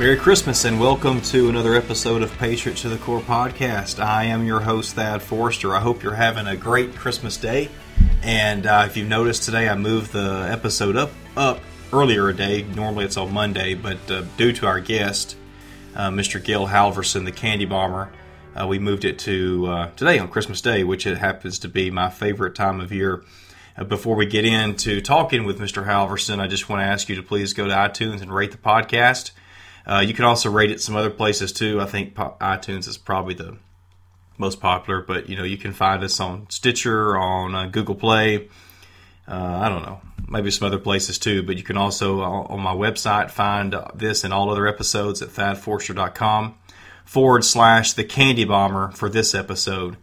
Merry Christmas and welcome to another episode of Patriot to the Core podcast. I am your host, Thad Forrester. I hope you're having a great Christmas day. And uh, if you've noticed today, I moved the episode up up earlier a day. Normally it's on Monday, but uh, due to our guest, uh, Mr. Gail Halvorsen, the Candy Bomber, uh, we moved it to uh, today on Christmas Day, which it happens to be my favorite time of year. Uh, before we get into talking with Mr. Halvorsen, I just want to ask you to please go to iTunes and rate the podcast. Uh, you can also rate it some other places too. I think iTunes is probably the most popular, but you know you can find us on Stitcher, on uh, Google Play. Uh, I don't know, maybe some other places too. But you can also uh, on my website find this and all other episodes at thadforster.com forward slash the Candy Bomber for this episode.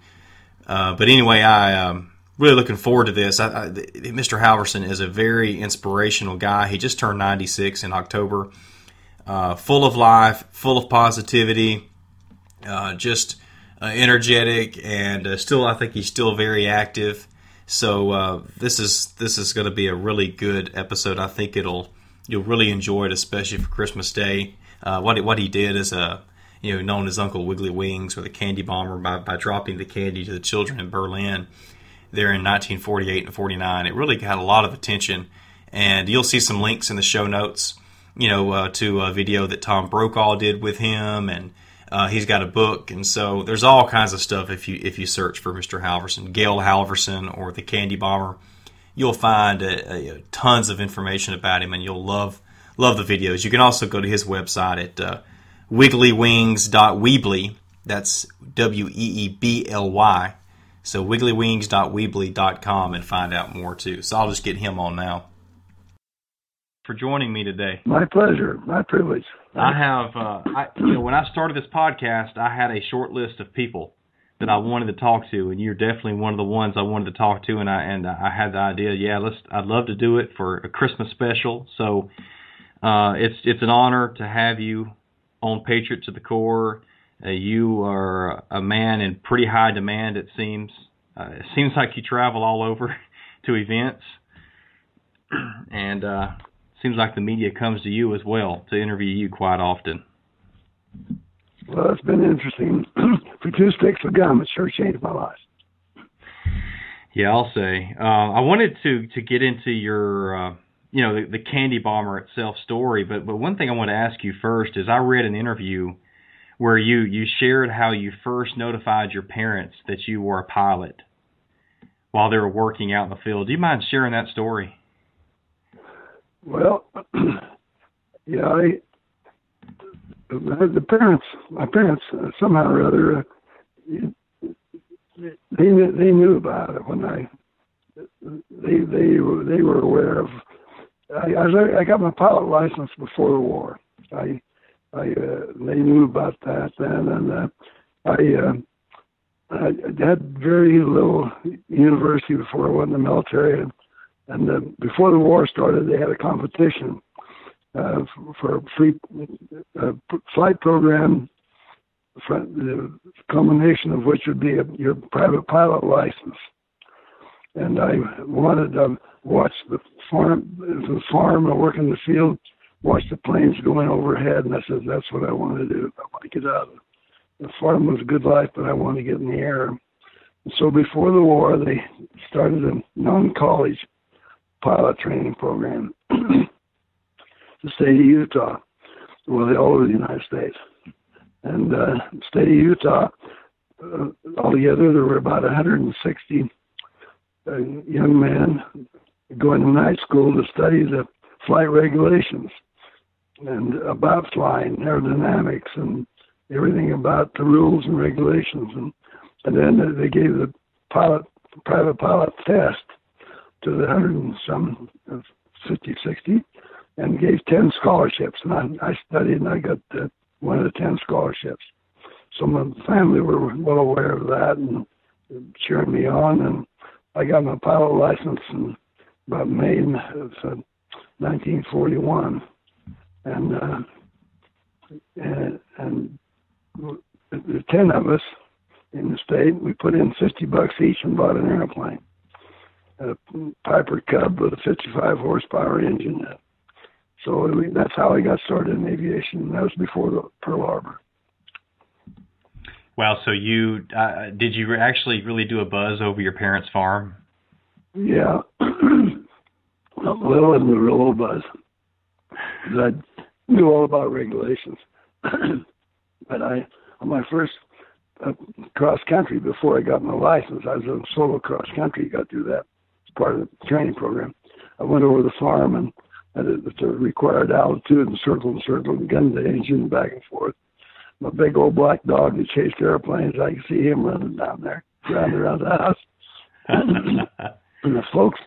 Uh, but anyway, I. Um, really looking forward to this. I, I, Mr. Halvorsen is a very inspirational guy. He just turned 96 in October uh, full of life, full of positivity, uh, just uh, energetic, and uh, still, I think he's still very active. So uh, this is this is going to be a really good episode. I think it'll you'll really enjoy it, especially for Christmas Day. What what he did is a you know known as Uncle Wiggly Wings or the Candy Bomber by by dropping the candy to the children in Berlin there in 1948 and 49. It really got a lot of attention, and you'll see some links in the show notes you know, uh, to a video that Tom Brokaw did with him, and uh, he's got a book, and so there's all kinds of stuff if you if you search for Mr. Halvorsen, Gail Halvorsen, or the Candy Bomber, you'll find a, a, tons of information about him, and you'll love love the videos. You can also go to his website at uh, wigglywings.weebly. That's W E E B L Y. So wigglywings.weebly.com and find out more too. So I'll just get him on now for joining me today. My pleasure. My privilege. I have, uh, I, you know, when I started this podcast, I had a short list of people that I wanted to talk to, and you're definitely one of the ones I wanted to talk to, and I and I had the idea, yeah, let's, I'd love to do it for a Christmas special. So uh, it's it's an honor to have you on Patriot to the Core. Uh, you are a man in pretty high demand, it seems. Uh, it seems like you travel all over to events, and uh, seems like the media comes to you as well to interview you quite often. Well, it's been interesting. For two sticks of gum, it sure changed my life. Yeah, I'll say. Uh, I wanted to to get into your, uh, you know, the, the Candy Bomber itself story, but but one thing I want to ask you first is I read an interview where you you shared how you first notified your parents that you were a pilot while they were working out in the field. Do you mind sharing that story? Well, yeah, I the parents, my parents, uh, somehow or other, uh, they knew, they knew about it when I they they were they were aware of. I I, I got my pilot license before the war. I I uh, they knew about that then, and uh, I. Uh, I had very little university before I went in the military, and and before the war started, they had a competition uh, for a free uh, flight program, for the culmination of which would be a, your private pilot license. And I wanted to watch the farm, the farm, I work in the field, watch the planes going overhead, and I said, that's what I want to do. I want to get out of the farm was a good life, but I want to get in the air. And so before the war, they started a non-college pilot training program the state of Utah, well, all over the United States. And uh, state of Utah, uh, altogether, there were about 160 uh, young men going to night school to study the flight regulations and about flying, aerodynamics, and everything about the rules and regulations. And, and then they gave the pilot private pilot test to the hundred and some, uh, 50, 60, and gave 10 scholarships. And I, I studied and I got uh, one of the 10 scholarships. So my family were well aware of that and cheering me on. And I got my pilot license in about May of uh, 1941. And, uh, and, and the 10 of us in the state, we put in 50 bucks each and bought an airplane a Piper Cub with a 55 horsepower engine, so that's how I got started in aviation. That was before the Pearl Harbor. Well, so you uh, did you actually really do a buzz over your parents' farm? Yeah, a little and a real buzz. I knew all about regulations, but I on my first uh, cross country before I got my license, I was in solo cross country. Got through that part of the training program. I went over the farm and at the required altitude and circled and circled and gunned the engine back and forth my big old black dog that chased airplanes. I can see him running down there, running around the house. and the folks,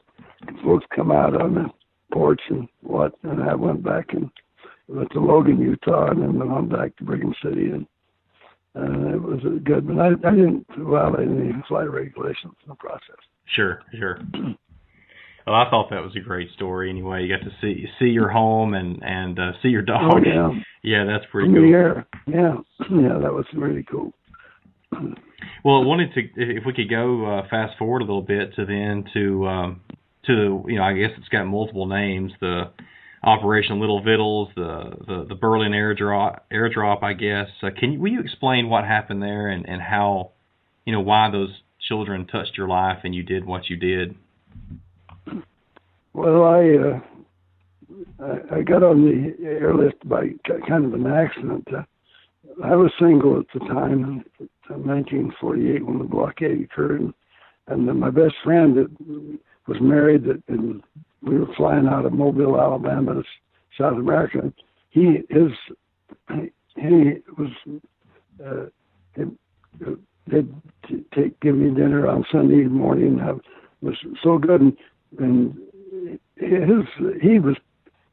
the folks come out on the porch and what, and I went back and went to Logan, Utah, and then went on back to Brigham City, and and it was good. But I, I didn't violate any flight regulations in the process. Sure, sure. Well, I thought that was a great story. Anyway, you got to see see your home and and uh, see your dog. Oh, yeah, yeah, that's pretty In cool. the air. Yeah, yeah, that was really cool. Well, I wanted to if we could go uh, fast forward a little bit to then to um, to you know I guess it's got multiple names the Operation Little Vittles the the, the Berlin airdrop airdrop I guess uh, can you will you explain what happened there and and how you know why those children touched your life and you did what you did. Well, I uh, I, got on the airlift by kind of an accident. Uh, I was single at the time, in 1948, when the blockade occurred, and, and then my best friend that was married, that and we were flying out of Mobile, Alabama, to South America. He his he was uh, they'd take give me dinner on Sunday morning. I was so good, and, and his he was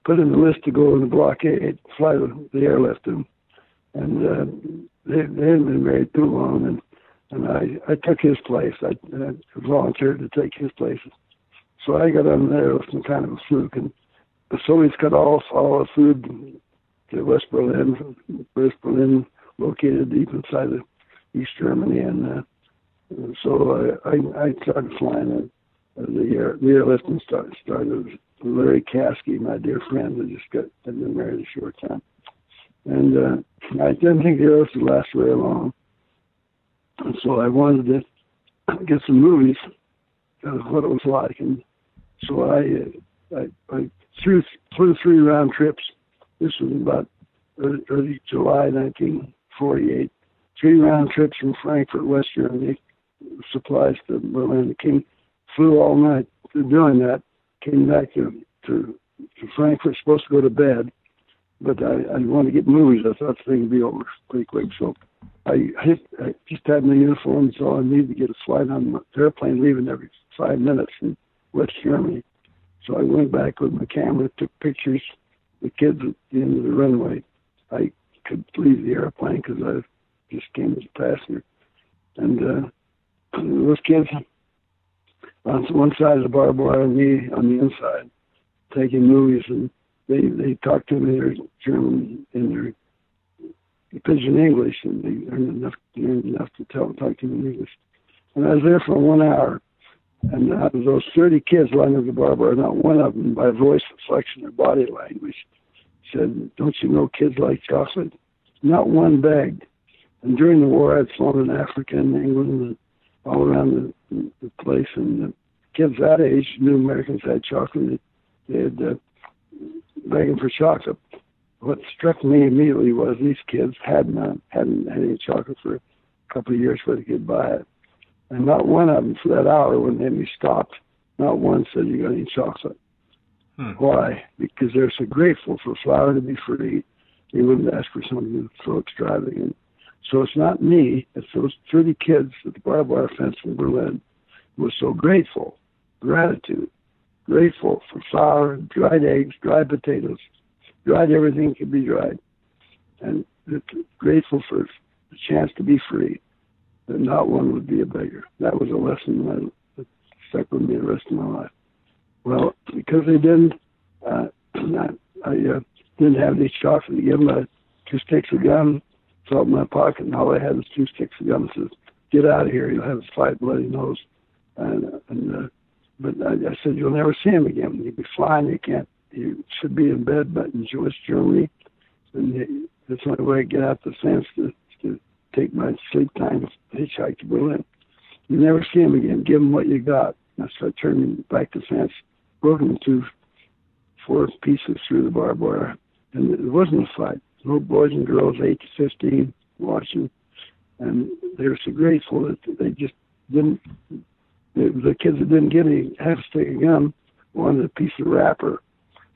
put in the list to go in the blockade, fly the, the airlift, and and uh, they they hadn't been married too long, and and I I took his place. I, I volunteered to take his place, so I got on there with some kind of a fluke, and the Soviets cut off all the food to West Berlin, West Berlin located deep inside of East Germany, and uh, so I, I I started flying the air, the airlift and started, started Larry Caskey, my dear friend, who just got had been married a short time. And uh, I didn't think the airlift would last very long. And so I wanted to get some movies of what it was like. And so I, uh, I, I threw, flew three round trips. This was about early, early July 1948. Three round trips from Frankfurt, West Germany, supplies to Berlin. King flew all night doing that. Came back to to, to Frankfurt, supposed to go to bed, but I, I wanted to get movies. I thought the thing would be over pretty quick, so I hit. I just had my uniform, so I needed to get a flight on the airplane leaving every five minutes in West Germany. So I went back with my camera, took pictures the kids at the end of the runway. I could leave the airplane because I just came as a passenger, and uh, those kids on one side of the barbed wire and me on the inside, taking movies, and they they talked to me in their German in their pidgin English, and they learned enough learned enough to tell talk to me in English. And I was there for one hour, and out of those 30 kids lining the barbed wire, not one of them, by voice inflection or body language, said, "Don't you know kids like chocolate?" Not one begged. And during the war, I'd flown in Africa and England and all around the, the place, and the kids that age knew Americans had chocolate. They had uh, begging for chocolate. What struck me immediately was these kids had not hadn't had any chocolate for a couple of years where they could buy it, and not one of them for that hour when they stopped, not one said you got any chocolate. Hmm. Why? Because they're so grateful for flour to be free. They wouldn't ask for something so extravagant. So it's not me, it's those 30 kids at the barbed wire fence in Berlin who were so grateful, gratitude, grateful for flour, dried eggs, dried potatoes, dried everything could be dried, and grateful for the chance to be free, that not one would be a beggar. That was a lesson that stuck with me the rest of my life. Well, because they didn't, uh, I, I uh, didn't have any chocolate to give them. I just sticks of gum, felt in my pocket, and all I had was two sticks of gum. Says, "Get out of here! You'll have a fight bloody nose." And, and uh, but I, I said, "You'll never see him again. You'll be flying. You can't you should be in bed, but in West Germany, and that's the only way I get out the fence to, to take my sleep time hitchhike to Berlin. You never see him again. Give him what you got. I start turning back the fence, broken into four pieces through the barbed wire, and it wasn't a fight. Little boys and girls, eight to fifteen, watching, and they were so grateful that they just didn't. The, the kids that didn't get any half stick of gum wanted a piece of wrapper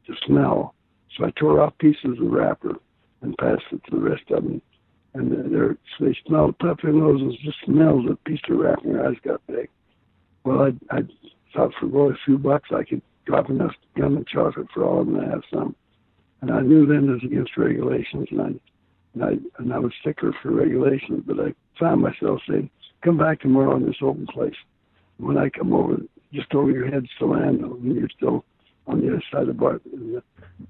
to smell, so I tore off pieces of wrapper and passed it to the rest of them. And they're, so they smelled puffy noses, just smelled a piece of wrapper. Their eyes got big. Well, I, I thought for boy, a few bucks I could drop enough gum and chocolate for all of them to have some. And I knew then it was against regulations, and I, and I, and I was sticker for regulations, but I found myself saying, come back tomorrow in this open place. When I come over, just over your head's the land, and you're still on the other side of the bar, the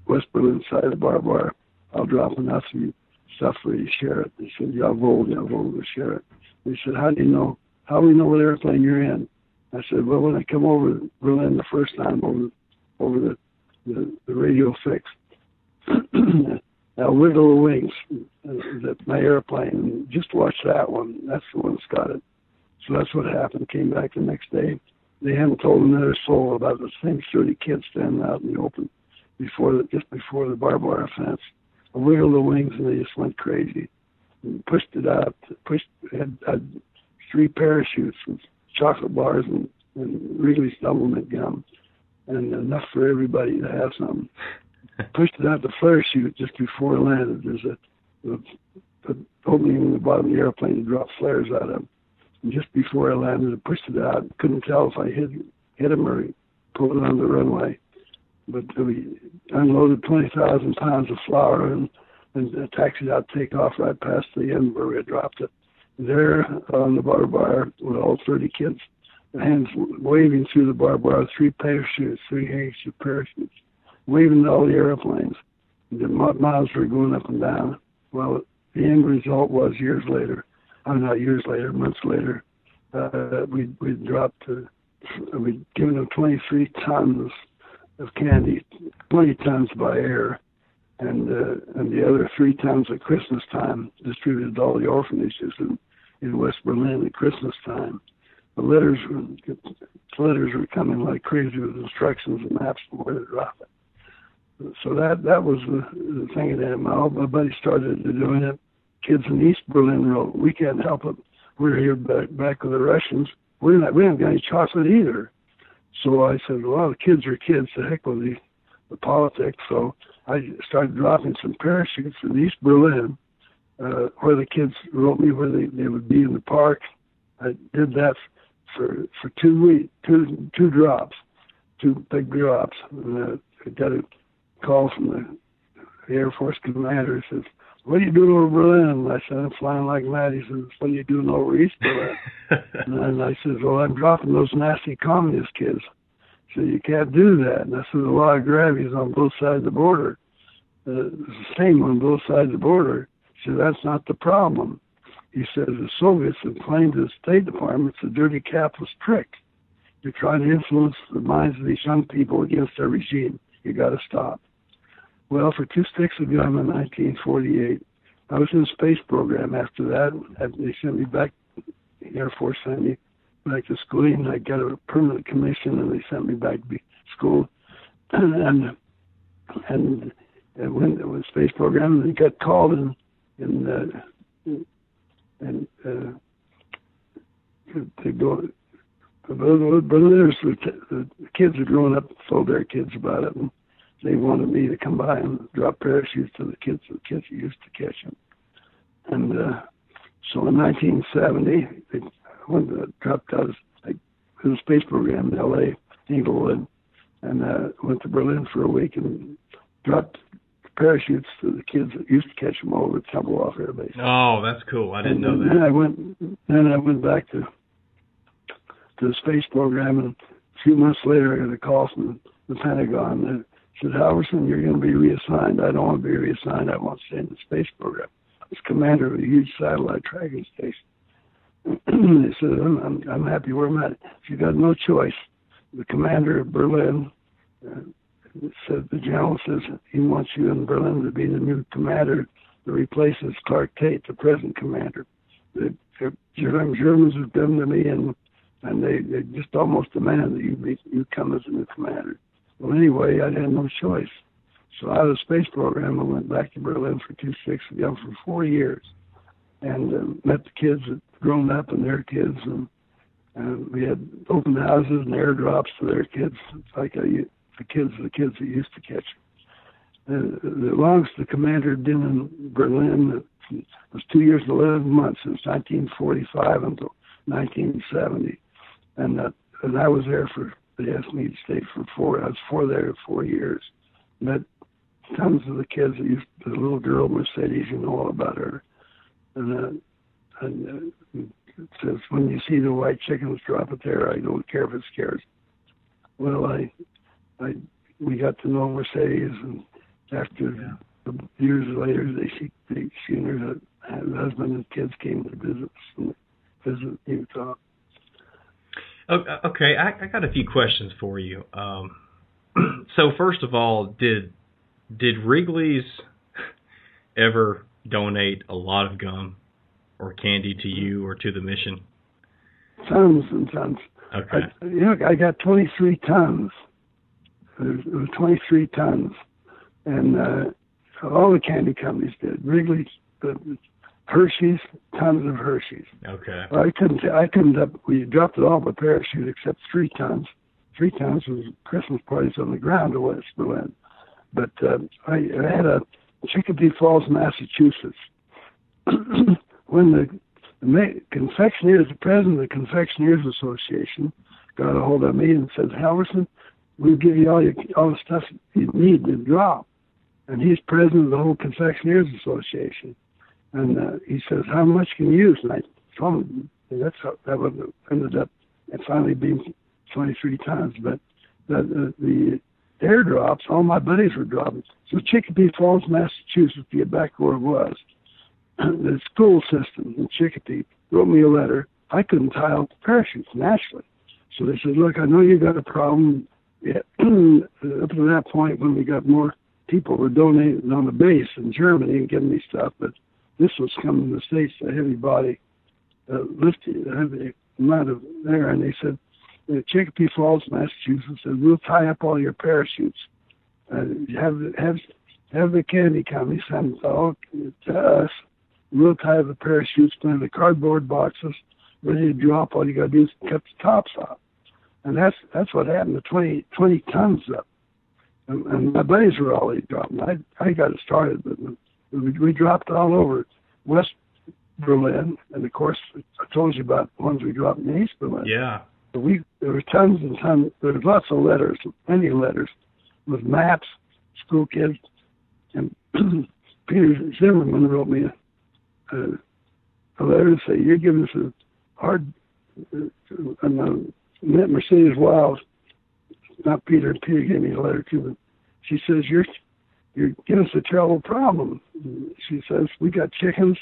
West Berlin side of the bar bar. I'll drop enough of you stuff for you share it. They said, Jawohl, Jawohl, we'll share it. They said, how do you know, how do we know what airplane you're in? I said, well, when I come over Berlin the first time over, over the, the, the radio fix, I'll wiggle the wings, uh, that my airplane, just watch that one. That's the one that's got it. So that's what happened. Came back the next day. They hadn't told another soul about the same 30 kids standing out in the open before the, just before the barbed wire fence. I wiggled the wings and they just went crazy. And pushed it out. Pushed had, had three parachutes with chocolate bars and, and Wrigley's Doublemint gum, and enough for everybody to have some. pushed it out the flare chute just before it landed. There's a, a, a opening in the bottom of the airplane to drop flares out of. And just before I landed, I pushed it out. Couldn't tell if I hit hit him or pulled it on the runway. But we unloaded 20,000 pounds of flour and, and taxied out takeoff right past the end where we had dropped it. There on the barbed wire with all 30 kids, hands waving through the barbed wire, three parachutes, three handkerchief parachutes, waving to all the airplanes. The miles were going up and down. Well, the end result was years later, I'm not years later, months later, uh, we we dropped, uh, we'd given them 23 tons of candy, 20 tons by air, and uh, and the other three tons at Christmas time distributed to all the orphanages in, in West Berlin at Christmas time. The letters were letters were coming like crazy with instructions and maps on where to drop it. So that that was the, the thing that my my buddy started doing it. Kids in East Berlin wrote, "We can't help it. We're here back back with the Russians. We're not we haven't got any chocolate either." So I said, well, the kids are kids. The heck with the, the politics. So I started dropping some parachutes in East Berlin, uh, where the kids wrote me where they, they would be in the park. I did that for for two weeks, two two drops, two big drops. And, uh, I got a call from the, Air Force commander. Says, "What are you doing over Berlin?" I said, "I'm flying like mad." He says, "What are you doing over East Berlin?" and I said, "Well, I'm dropping those nasty communist kids." So you can't do that. And I said, a lot of gravities on both sides of the border. Uh, it's the same on both sides of the border. He said, that's not the problem. He says, the Soviets have claimed to the State Department it's a dirty capitalist trick. You're trying to influence the minds of these young people against their regime. You got to stop. Well, for two sticks of gum in 1948, I was in the space program after that. They sent me back, the Air Force sent me back to school, and I got a permanent commission, and they sent me back to school. and and and went to the space program, and got called in in uh, and uh, to go. The brothers, the kids are growing up, told their kids about it, and they wanted me to come by and drop parachutes to the kids. The kids used to catch them, and uh, so in 1970, they went uh, dropped out of like the space program in L.A. Inglewood, and uh, went to Berlin for a week and dropped parachutes to the kids that used to catch them over at Tempelhof Air Base. Oh, that's cool. I didn't and, know that. Then I went. Then I went back to to the space program, and a few months later, I got a call from the Pentagon said, "Halvorsen, you're going to be reassigned. I don't want to be reassigned. I want to stay in the space program." I was commander of a huge satellite tracking station. they said, I'm, I'm, I'm happy where I'm at. If you got no choice, the commander of Berlin, uh, said the general says he wants you in Berlin to be the new commander that replaces Clark Tate, the present commander. The, the Germans have come to me and and they, they just almost demand that you be, you come as a new commander. Well, anyway, I had no choice. So out of the space program, I went back to Berlin for two six again for four years, and uh, met the kids that grown up and their kids, and and we had open houses and airdrops for their kids. It's like a, the kids, the kids that used to catch. Uh, the longest the commander had been in Berlin was two years and 11 months since 1945 until 1970. And, uh, and I was there for, they asked me to stay for four, I was four there four years. Met tons of the kids that used, the little girl Mercedes, you know all about her. And, uh, and uh, it says, when you see the white chickens drop it there, I don't care if it scares. Well, I, I, we got to know Mercedes, and after yeah. years later, they see they seen her husband and kids came to visit visit Utah. Okay, I, I got a few questions for you. Um, so first of all, did did Wrigley's ever donate a lot of gum or candy to you or to the mission? Tons and tons. Okay. I, you know, I got 23 tons. It was 23 tons, and uh, all the candy companies did. Wrigley's, uh, Hershey's, tons of Hershey's. Okay. Well, I couldn't. I couldn't. We dropped it all by parachute except three tons. Three tons was Christmas parties on the ground in West Berlin. But uh, I, I had a Chicopee Falls, Massachusetts. when the, the confectioneers, the president of the Confectioners Association, got a hold of me and said, Halvorsen, we'll give you all your all the stuff you need to drop. And he's president of the whole Confectioners Association. And uh, he says, how much can you use? And I told him that's how that would ended up and finally being 23 tons. But the, the, the airdrops, all my buddies were dropping. So Chicopee Falls, Massachusetts, to get back where it was, the school system in Chicopee wrote me a letter. I couldn't tie out the parachutes naturally. So they said, look, I know you got a problem. Yeah. Up to that point, when we got more people were donating on the base in Germany and giving me stuff, but this was coming to the States, a heavy body, uh, lifting, a heavy amount of there. And they said, uh, Chicopee Falls, Massachusetts, and we'll tie up all your parachutes. Uh, have have have the candy company send it all to us. We'll tie the parachutes, put in the cardboard boxes, ready to drop. All you got to do is cut the tops off, and that's that's what happened. The 20, 20 tons up, and, and my buddies were already dropping. I I got it started, but we, we dropped all over West Berlin, and of course I told you about the ones we dropped in East Berlin. Yeah we there were tons and tons. There was lots of letters, plenty of letters, with maps, school kids, and Peter Zimmerman wrote me a, a, a letter to say you're giving us a hard. Uh, and uh, Mercedes Wiles, not Peter. Peter gave me a letter too, but she says you're you're giving us a terrible problem. She says we got chickens,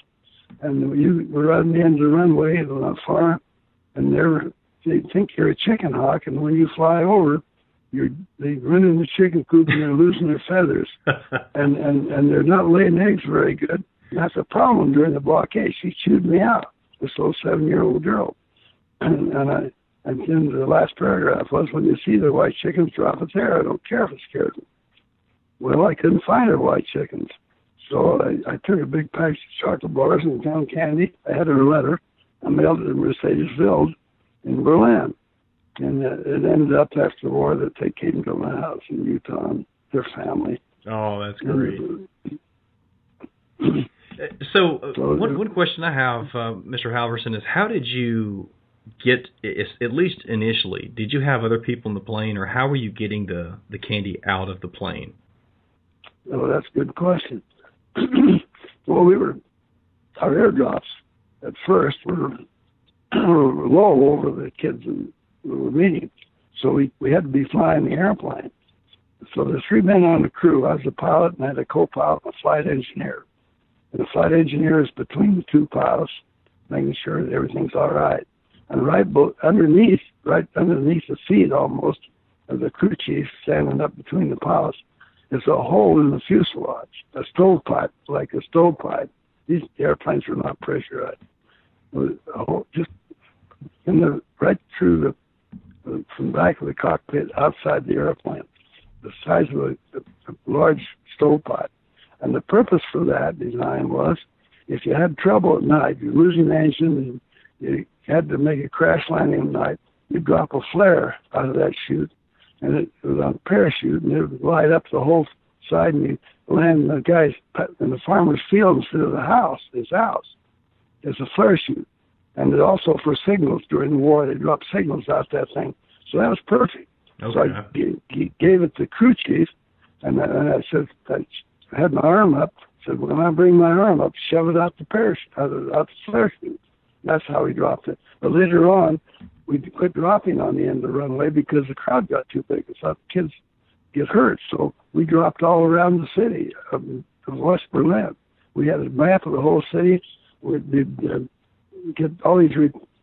and you we're on the end of the runway on a farm, and they're they think you're a chicken hawk, and when you fly over, you're they run in the chicken coop and they're losing their feathers, and and and they're not laying eggs very good. And that's a problem during the blockade. She chewed me out. This little seven-year-old girl, and and I and then the last paragraph was, when you see the white chickens drop its hair, I don't care if it scares them. Well, I couldn't find her white chickens. So I, I took a big package of chocolate bars and town candy. I had her letter. I mailed it to Mercedes Village in Berlin. And uh, it ended up after the war that they came to my house in Utah and their family. Oh, that's great. so, uh, so one, one question I have, uh, Mr. Halvorsen, is how did you get, at least initially, did you have other people in the plane, or how were you getting the, the candy out of the plane? Oh, that's a good question. well, we were, our airdrops at first were low over the kids in the meeting. So we, we had to be flying the airplane. So there's three men on the crew. I was a pilot and I had a co-pilot and a flight engineer. And the flight engineer is between the two pilots, making sure that everything's all right. And right bo- underneath, right underneath the seat almost, of the crew chief standing up between the pilots is a hole in the fuselage, a stovepipe, like a stovepipe. These airplanes are not pressurized. Hole, just in the right through the from the back of the cockpit outside the airplane, the size of a, a, a large stovepipe. And the purpose for that design was if you had trouble at night, you're losing the engine, and you had to make a crash landing at night, you drop a flare out of that chute, and it was on a parachute, and it would light up the whole side, and you land in the guy's in the farmer's field instead of the house, his house. It's a flare chute, and it also for signals during the war, they dropped signals out that thing. So that was perfect. Okay. So I g- g- gave it to crew chief, and, I- and I said, I had my arm up. Said, when I bring my arm up, shove it out the parachute, out the, out the flare chute. That's how we dropped it. But later on, we quit dropping on the end of the runway because the crowd got too big. Thought kids get hurt, so we dropped all around the city of, of West Berlin. We had a map of the whole city. We did uh, get all these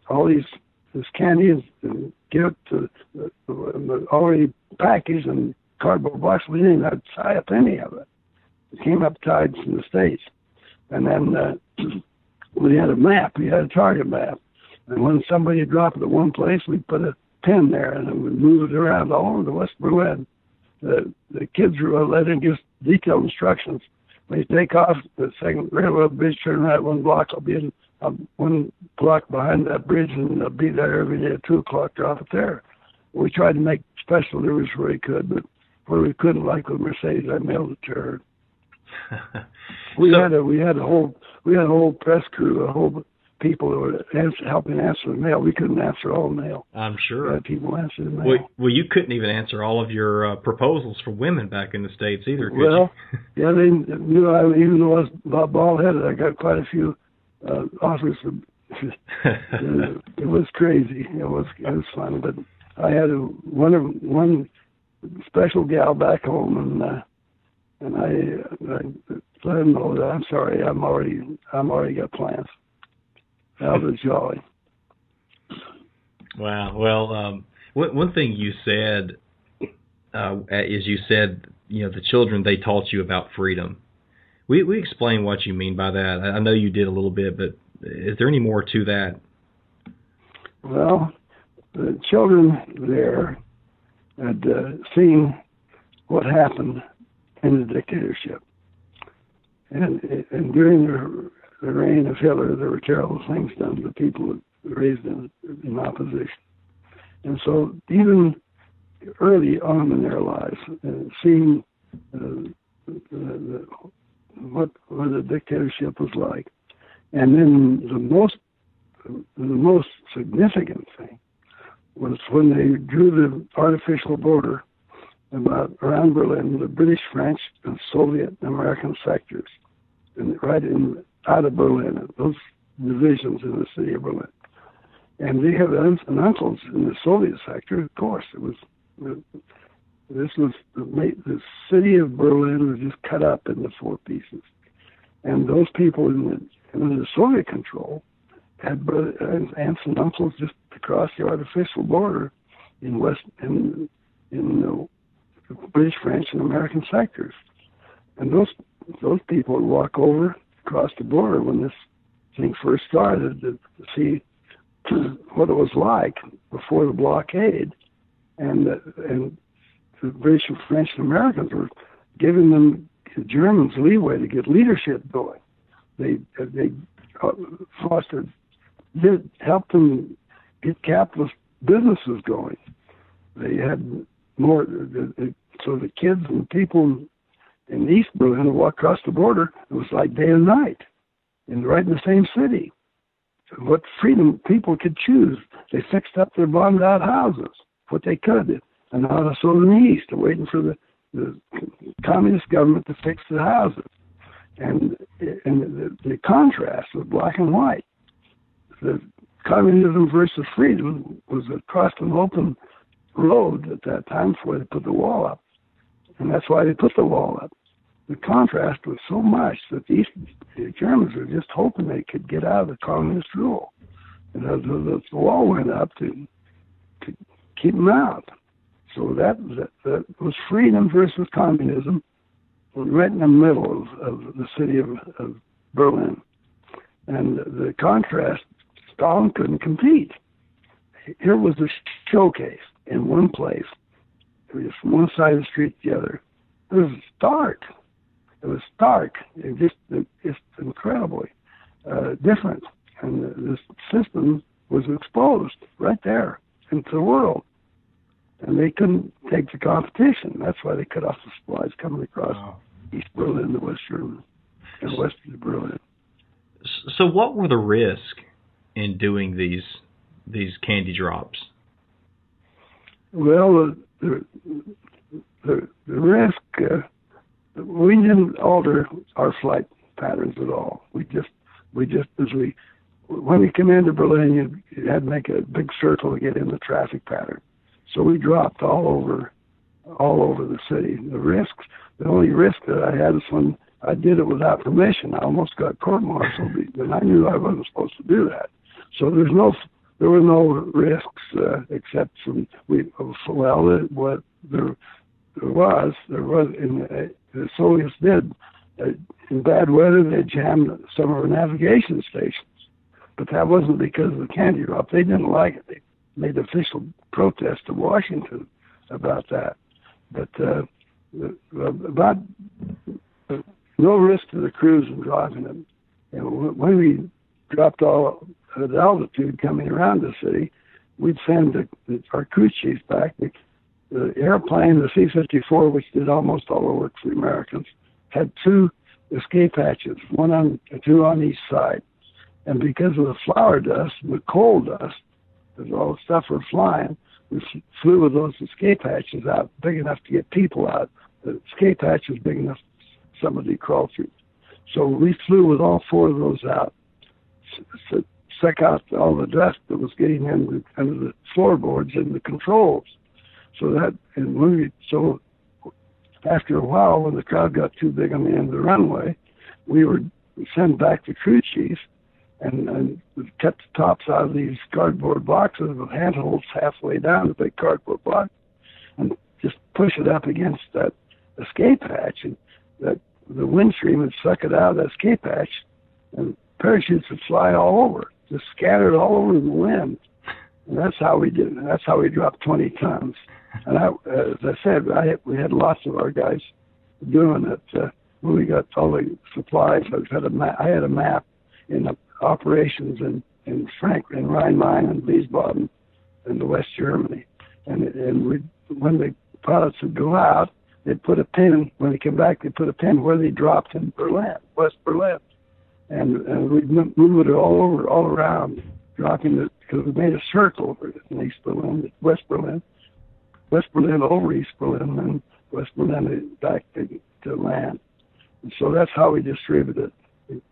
all these this candy and, and it to the, the already packaged and cardboard box. We didn't have to tie up any of it. It came up tied from the states, and then uh, we had a map. We had a target map, and when somebody dropped it at one place, we put a pin there, and we moved it around all over the West Berlin. The the kids were let in give detailed instructions. When you take off, the second railroad bridge, turn right one block. I'll be in um, one block behind that bridge, and I'll be there every day at two o'clock. Drop it there. We tried to make special deliveries where we could, but where we couldn't, like with Mercedes, I mailed it to her. We So- had a we had a whole we had a whole press crew, a whole people who were answer, helping answer the mail. We couldn't answer all the mail. I'm sure. people answer the mail. Well, well, you couldn't even answer all of your uh, proposals for women back in the states either, could Well, yeah, they knew I even though I was bald- bald-headed, I got quite a few uh, offers. Of, you? uh, it was crazy. It was it was fun, but I had a, one of one special gal back home, and uh, and I, I let him know that I'm sorry. I'm already I'm already got plans. That was jolly. Wow. Well, um, one one thing you said uh, is you said you know the children they taught you about freedom. We we explain what you mean by that. I I know you did a little bit, but is there any more to that? Well, the children there had uh, seen what happened in the dictatorship. And, and during the, the reign of Hitler, there were terrible things done to people raised in, in opposition. And so, even early on in their lives, uh, seeing uh, the, the, what, what the dictatorship was like, and then the most the most significant thing was when they drew the artificial border about around Berlin, the British, French, and Soviet American sectors, and right in out of Berlin, those divisions in the city of Berlin. And they had aunts and uncles in the Soviet sector. Of course, it was this was the, city of Berlin was just cut up into four pieces, and those people in the, the Soviet control had brother, aunts and uncles just across the artificial border in West in in the British, French, and American sectors, and those those people would walk over across the border when this thing first started to, to see what it was like before the blockade, and uh, and the British, and French, and Americans were giving them the Germans leeway to get leadership going. They they uh, fostered did help them get capitalist businesses going. They had more, so the kids and people in East Berlin who walked across the border, it was like day and night, and right in the same city. What freedom people could choose. They fixed up their bombed out houses, what they could, and now so in the East, they're waiting for the, the communist government to fix the houses. And and the, the contrast was black and white the communism versus freedom was across an open road at that time before they put the wall up. And that's why they put the wall up. The contrast was so much that the, East, the Germans were just hoping they could get out of the communist rule. And the, the, the wall went up to, to keep them out. So that, that, that was freedom versus communism, right in the middle of, of the city of, of Berlin. And the contrast, Stalin couldn't compete. Here was a showcase in one place. It was from one side of the street to the other. It was dark. It was stark. It just, it, just incredibly uh, different. And the, the system was exposed right there into the world. And they couldn't take the competition. That's why they cut off the supplies coming across wow. East Berlin to West Germany and West Berlin. So, what were the risks in doing these these candy drops? Well, the the, the risk uh, we didn't alter our flight patterns at all. We just we just as we when we came into Berlin, you, you had to make a big circle to get in the traffic pattern. So we dropped all over all over the city. The risks, the only risk that I had is when I did it without permission. I almost got court-martialed, and I knew I wasn't supposed to do that. So there's no, there were no risks uh, except from we. Well, what there, there was, there was in the, the Soviets did. Uh, in bad weather, they jammed some of our navigation stations, but that wasn't because of the candy drop. They didn't like it. They made official protest to Washington about that. But uh, about no risk to the crews in driving them. And when we dropped all at altitude coming around the city, we'd send the, the, our crew chiefs back. The, the airplane, the C-54, which did almost all the work for the Americans, had two escape hatches, one on two on each side. And because of the flour dust, the coal dust, because all the stuff were flying, we flew with those escape hatches out, big enough to get people out. The escape hatch was big enough somebody crawled through. So we flew with all four of those out, to suck out all the dust that was getting in under the floorboards and the controls. So that and when we so after a while, when the crowd got too big on the end of the runway, we would send back the crew chief and, and cut the tops out of these cardboard boxes with handholds halfway down the big cardboard box and just push it up against that escape hatch and that the wind stream would suck it out of that escape hatch and parachutes would fly all over, just scattered all over the wind. And that's how we did. That's how we dropped 20 tons. And I, as I said, I, we had lots of our guys doing it. Uh, when we got all the supplies, I had a map, I had a map in the operations in in Frankfurt, in Rhein-Main, and Wiesbaden, in the West Germany. And and we, when the pilots would go out, they'd put a pin when they came back. They put a pin where they dropped in Berlin, West Berlin, and, we'd move it all over, all around, dropping it because we made a circle in East Berlin, West Berlin, West Berlin over East Berlin, and West Berlin back to, to land. And so that's how we distributed it.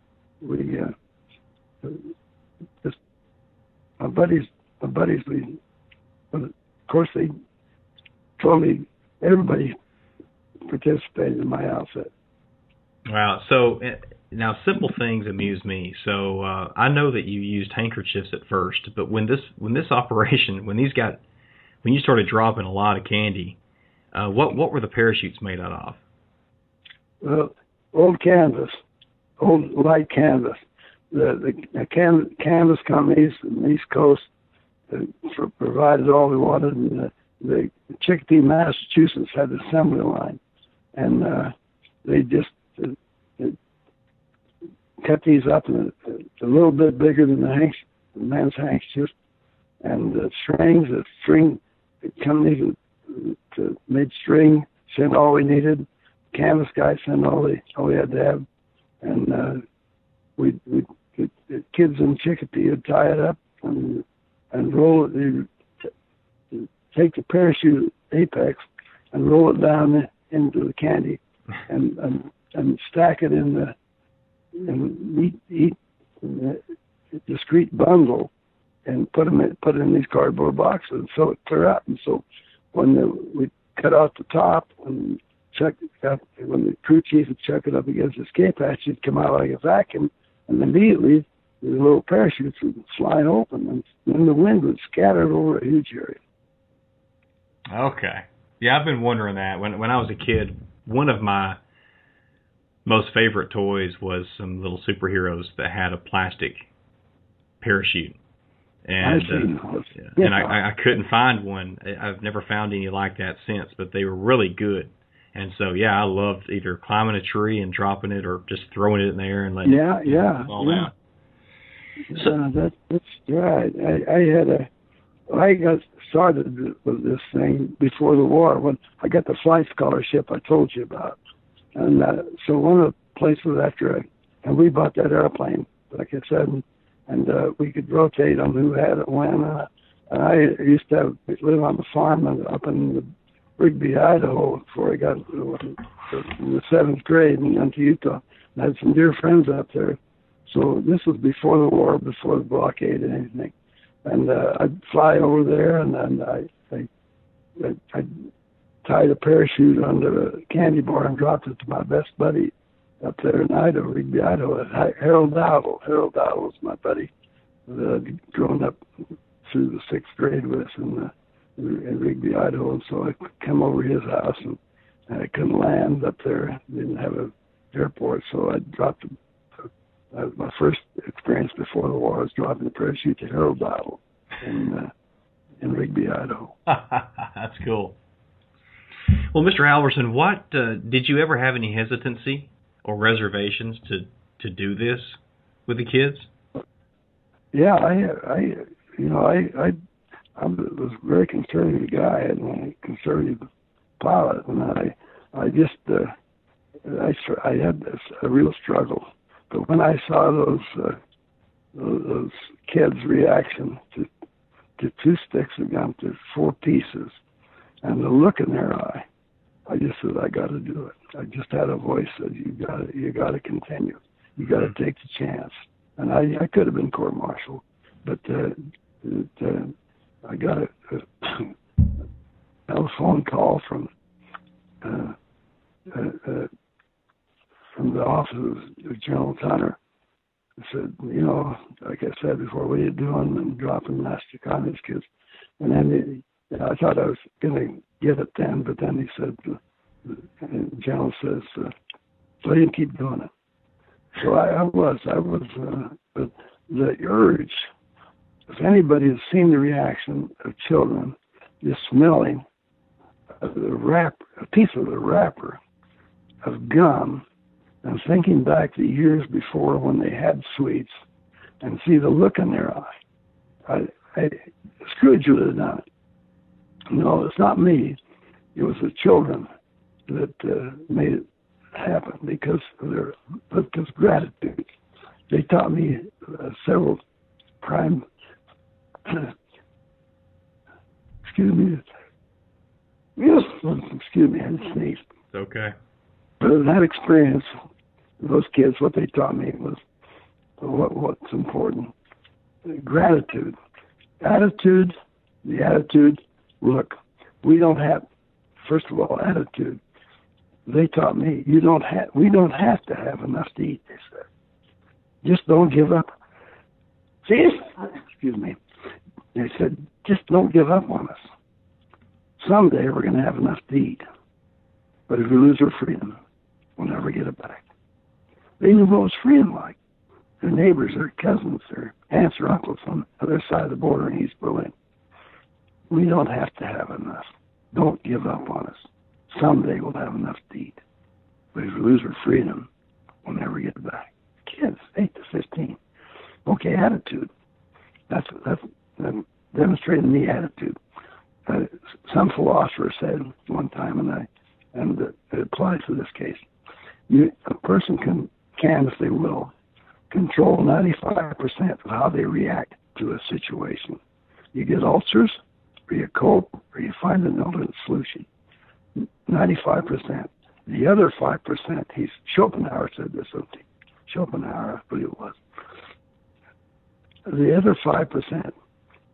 We, uh, just my buddies, my buddies, we, of course, they told me everybody participated in my outfit. Wow. So now, simple things amuse me. So uh, I know that you used handkerchiefs at first, but when this when this operation when these got when you started dropping a lot of candy, uh, what what were the parachutes made out of? Well, old canvas, old light canvas. The the, the can, canvas companies in the East Coast uh, provided all we wanted, and the, the Chicopee, Massachusetts had the assembly line, and uh, they just uh, cut these up in a, little bit bigger than the, hanks, the man's handkerchief, and the strings, the string companies to made string sent all we needed. Canvas guy sent all we all we had to have, and uh, we we the, the kids in Chicopee would tie it up and and roll it. Take the parachute apex and roll it down into the candy, and and, and stack it in the and eat eat a discrete bundle and put them in, put it in these cardboard boxes and sew it clear out. And so when the, we cut out the top and check it when the crew chief would check it up against the escape hatch, it'd come out like a vacuum, and immediately the little parachutes would slide open, and then the wind would scatter it over a huge area. Okay. Yeah, I've been wondering that. When when I was a kid, one of my most favorite toys was some little superheroes that had a plastic parachute. And uh, yeah. and I, I couldn't find one. I've never found any like that since, but they were really good. And so yeah, I loved either climbing a tree and dropping it or just throwing it in there and letting yeah, it yeah, fall yeah. out. So, that, that's right. I, I had a I got started with this thing before the war when I got the flight scholarship I told you about. And uh, so one of the places after I, and we bought that airplane, like I said, and, and uh, we could rotate on who had it when. Uh, and I used to have, live on the farm up in the Rigby, Idaho, before I got in the seventh grade and went to Utah. And I had some dear friends up there. So this was before the war, before the blockade and anything and uh, I'd fly over there, and then I, I, I I'd tied a parachute under a candy bar and dropped it to my best buddy up there in Idaho, Rigby, Idaho. Harold Dowdle. Harold Dowdle was my buddy that I'd grown up through the sixth grade with in, uh, in Rigby, Idaho. And so I come over his house, and, and I couldn't land up there. Didn't have a airport, so I dropped a uh, my first experience before the war was dropping the parachute to Harold Dowdle in uh, in Rigby, Idaho. That's cool. Well, Mr. Halvorsen, what uh, did you ever have any hesitancy or reservations to to do this with the kids? Yeah, I, I, you know, I, I, I was a very conservative guy and a conservative pilot, and I, I just, uh, I, I had this, a real struggle but when I saw those uh, those those kids' reaction to to two sticks of gum to four pieces, and the look in their eye, I just said I got to do it. I just had a voice that you got to you got to continue. You got to mm-hmm. take the chance. And I I could have been court martial, but uh, it, uh, I got a, a telephone call from uh, uh, uh, from the office of General Tunner. I said, you know, like I said before, what are you doing? And dropping mastic on these kids. And then he, I thought I was going to get it then, but then he said, and General says, uh, so you keep doing it. So I, I was, I was, uh, but the urge, if anybody has seen the reaction of children just smelling the wrap, a piece of the wrapper of gum and thinking back the years before when they had sweets and see the look in their eye. I, I, Scrooge would have done it. No, it's not me. It was the children that uh, made it happen because of their because gratitude. They taught me uh, several prime. excuse me. Yes, excuse me. I sneezed. It's okay. But that experience those kids, what they taught me was what, what's important gratitude, attitude, the attitude. Look, we don't have, first of all, attitude. They taught me you don't have, we don't have to have enough to eat. They said, just don't give up. See, excuse me. They said, just don't give up on us. Someday we're going to have enough to eat, but if we lose our freedom, we'll never get it back. They knew what was freedom like. Their neighbors, their cousins, their aunts or uncles on the other side of the border in East Berlin. We don't have to have enough. Don't give up on us. Someday we'll have enough to eat. But if we lose our freedom, we'll never get back. Kids, 8 to 15. Okay, attitude. That's, that's, that's demonstrating the attitude. Uh, some philosopher said one time, and I, and it applies to this case. You, a person can can, if they will, control 95% of how they react to a situation. You get ulcers, you cope, or you find an alternate solution. 95%. The other 5%, he's, Schopenhauer said this, something. Schopenhauer, I believe it was. The other 5%,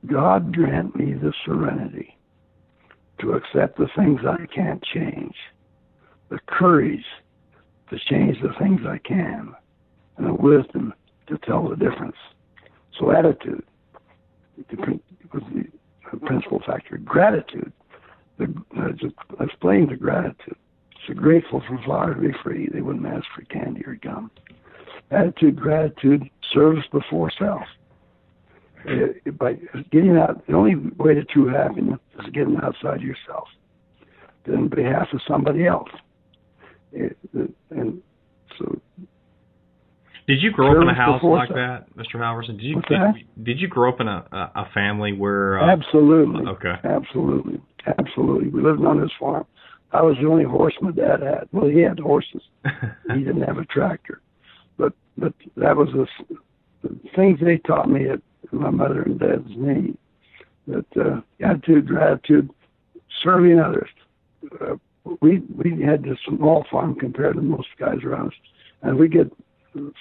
God grant me the serenity to accept the things I can't change, the courage to change the things I can, and the wisdom to tell the difference. So attitude was the principal factor. Gratitude, the, uh, just explain the gratitude. So grateful for flowers to be free. They wouldn't ask for candy or gum. Attitude, gratitude, service before self. Uh, by getting out, the only way to true happiness is getting outside yourself, in behalf of somebody else. It, and so did you grow up in a house like that, Mr. Halvorsen? Did you that? did you grow up in a a family where uh, absolutely okay absolutely absolutely we lived on this farm. I was the only horse my dad had. Well, he had horses. he didn't have a tractor, but but that was the, the things they taught me at my mother and dad's knee. That uh, attitude, gratitude, serving others. Uh, we we had this small farm compared to most guys around us, and we get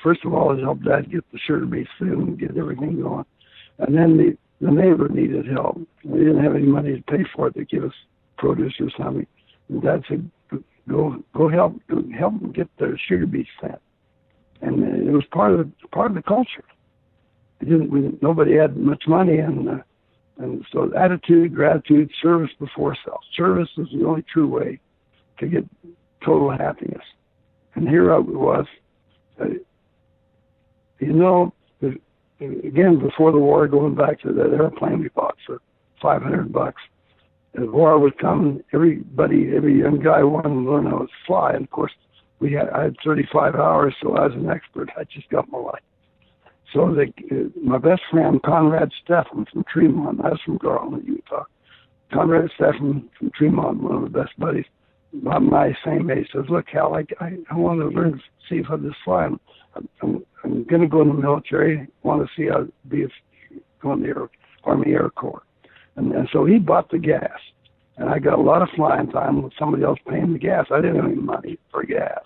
first of all, it helped Dad get the sugar beet and get everything going. And then the, the neighbor needed help. We didn't have any money to pay for it to give us produce or something. And Dad said, "Go, go help, help them get their sugar beets fat." And it was part of the part of the culture. It didn't. We, nobody had much money, and uh, and so attitude, gratitude, service before self. Service is the only true way to get total happiness. And here I was you know, again, before the war, going back to that airplane we bought for 500 bucks, the war was coming. Everybody, every young guy wanted to learn how to fly. And of course, we had I had 35 hours, so I was an expert. I just got my life. So the, uh, my best friend Conrad Steffen from Tremont, I was from Garland, Utah. Conrad Steffen from Tremont, one of the best buddies about my same age says, "Look, Hal, I I, I want to learn see I just fly. I'm I'm, I'm going to go in the military. Want to see how be go in the Air, Army Air Corps." And, and so he bought the gas, and I got a lot of flying time with somebody else paying the gas. I didn't have any money for gas,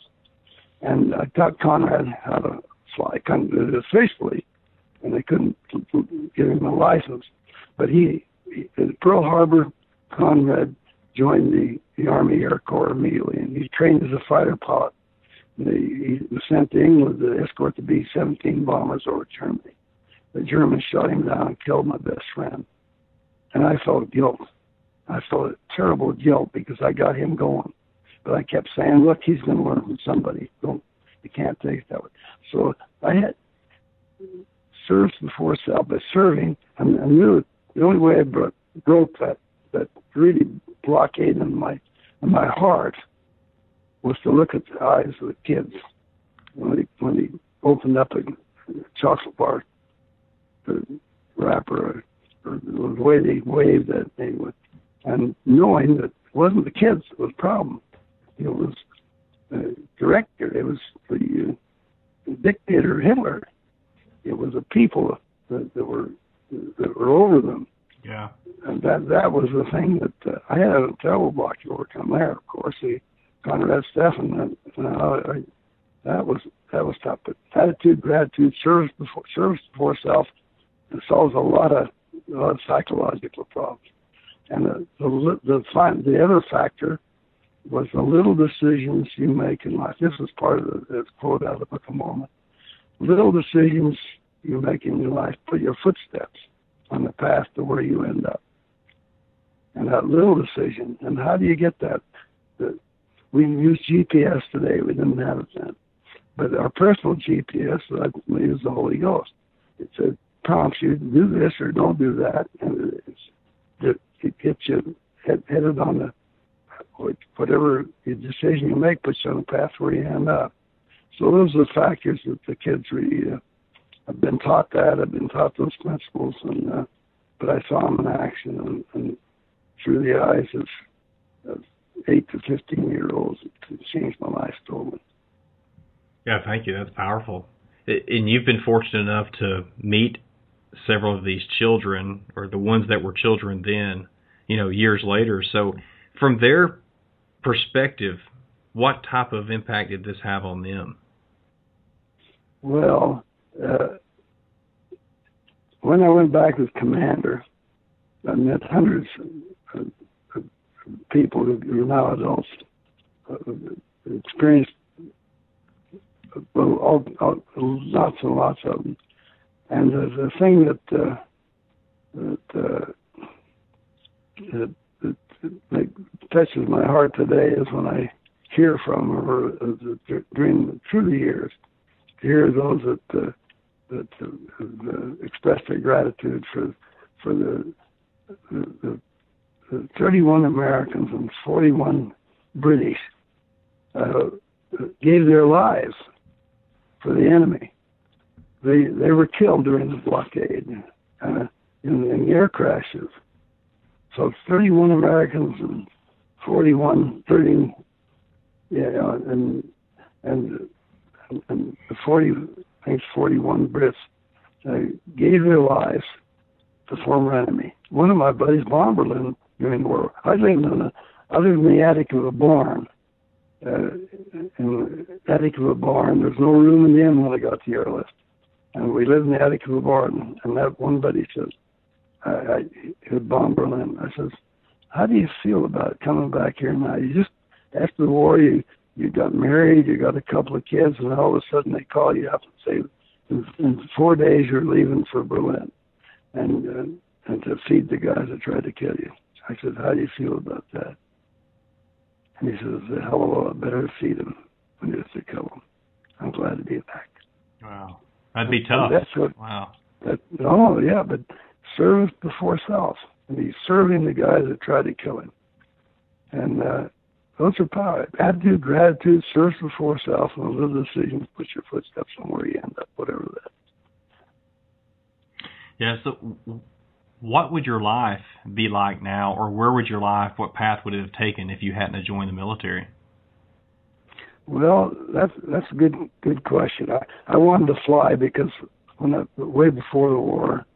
and I taught Conrad how to fly faithfully, and they couldn't give him a license. But he, he at Pearl Harbor, Conrad joined the, the Army Air Corps immediately, and he trained as a fighter pilot. And he, was sent to England to escort the B-17 bombers over Germany. The Germans shot him down and killed my best friend. And I felt guilt. I felt terrible guilt because I got him going. But I kept saying, look, he's going to learn from somebody. Don't, you can't take that way. So I had served before self, but serving, and I knew the only way I broke, broke that, that really blockade in my in my heart was to look at the eyes of the kids when he when he opened up a chocolate bar the wrapper or, the way they waved that thing with and knowing that it wasn't the kids that was the problem. It was the director, it was the uh, dictator Hitler. It was the people that, that were that were over them yeah. And that that was the thing that uh, I had a terrible block to overcome there. Of course, the Conrad Steffen. Uh, I, that was that was tough. But attitude, gratitude, service before service before self, it solves a lot of a lot of psychological problems. And the the the, the, the other factor was the little decisions you make in life. This is part of the, the quote out of the Book of Mormon. Little decisions you make in your life put your footsteps on the path to where you end up. And that little decision, and how do you get that? that we use GPS today, we didn't have it then. But our personal GPS, believe, is the Holy Ghost. It said, prompts you to do this or don't do that, and it's, it gets you head, headed on the whatever decision you make puts you on the path where you end up. So those are the factors that the kids really uh, I've been taught that. I've been taught those principles, and uh, but I saw them in action and, and through the eyes of, of eight to fifteen year olds. It changed my life totally. Yeah, thank you. That's powerful. And you've been fortunate enough to meet several of these children, or the ones that were children then, you know, years later. So, from their perspective, what type of impact did this have on them? Well, uh, when I went back as commander, I met hundreds of, of people who are now adults, uh, experienced well, all, all, lots and lots of them. And the, the thing that uh, that, uh, that, that that touches my heart today is when I hear from her uh, during through the years, hear those that uh, that uh, expressed their gratitude for for the, the, the, the 31 Americans and 41 British uh, gave their lives for the enemy. They they were killed during the blockade uh, in, in air crashes. So 31 Americans and 41, 30, yeah, and and and 40, I think 41 Brits uh, gave their lives to former enemy. One of my buddies, Bomberlin, during the war, I lived in a, I lived in the attic of a barn. Uh, in the attic of a barn. There's no room in the inn when I got to airlift. And we lived in the attic of a barn. And that one buddy says, I, I had Bomberlin. I says, how do you feel about coming back here now? You just after the war, you you got married, you got a couple of kids, and all of a sudden they call you up and say, in, in four days you're leaving for Berlin, and uh, and to feed the guys that tried to kill you. I said, how do you feel about that? And he says, a hell of a lot better to feed them than just to kill them. I'm glad to be back. Wow, that'd be tough. And that's what. Wow. That, oh yeah, but service before self and he's serving the guys that tried to kill him. And uh, those are power. Attitude, gratitude, service before self, and live decisions. Put your footsteps on where you end up, whatever that. Yeah. So, what would your life be like now, or where would your life, what path would it have taken if you hadn't joined the military? Well, that's that's a good good question. I I wanted to fly because when I, way before the war,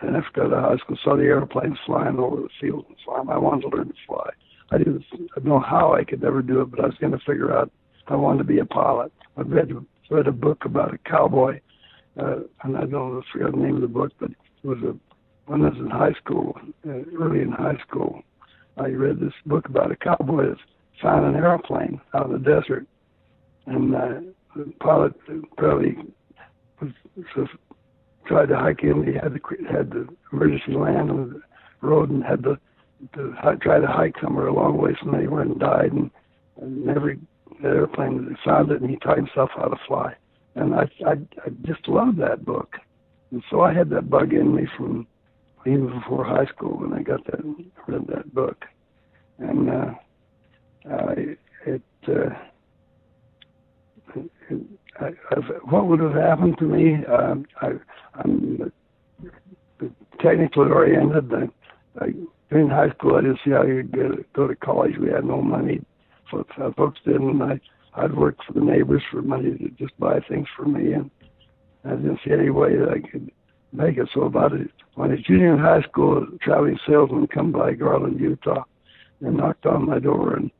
and after got out of high school, saw the airplanes flying over the field and flying. I wanted to learn to fly. I didn't I know how I could never do it, but I was going to figure out I wanted to be a pilot. I read read a book about a cowboy, uh, and I don't know, I forgot the name of the book, but it was a when I was in high school, uh, early in high school. I read this book about a cowboy that found an airplane out in the desert, and uh, the pilot probably was, was tried to hike in. He had the had the emergency land on the road and had to, to try to hike somewhere a long way from anywhere and died. And, and every airplane found it, and he taught himself how to fly. And I, I I just loved that book, and so I had that bug in me from even before high school when I got that read that book, and uh, I, it. Uh, I, I've, what would have happened to me? Uh, I, I'm technically oriented. I, I, in high school, I didn't see how you could go to college. We had no money. Folks didn't. I, I'd work for the neighbors for money to just buy things for me, and I didn't see any way that I could make it. So about it, when I was junior in high school, a traveling salesman come by Garland, Utah, and knocked on my door and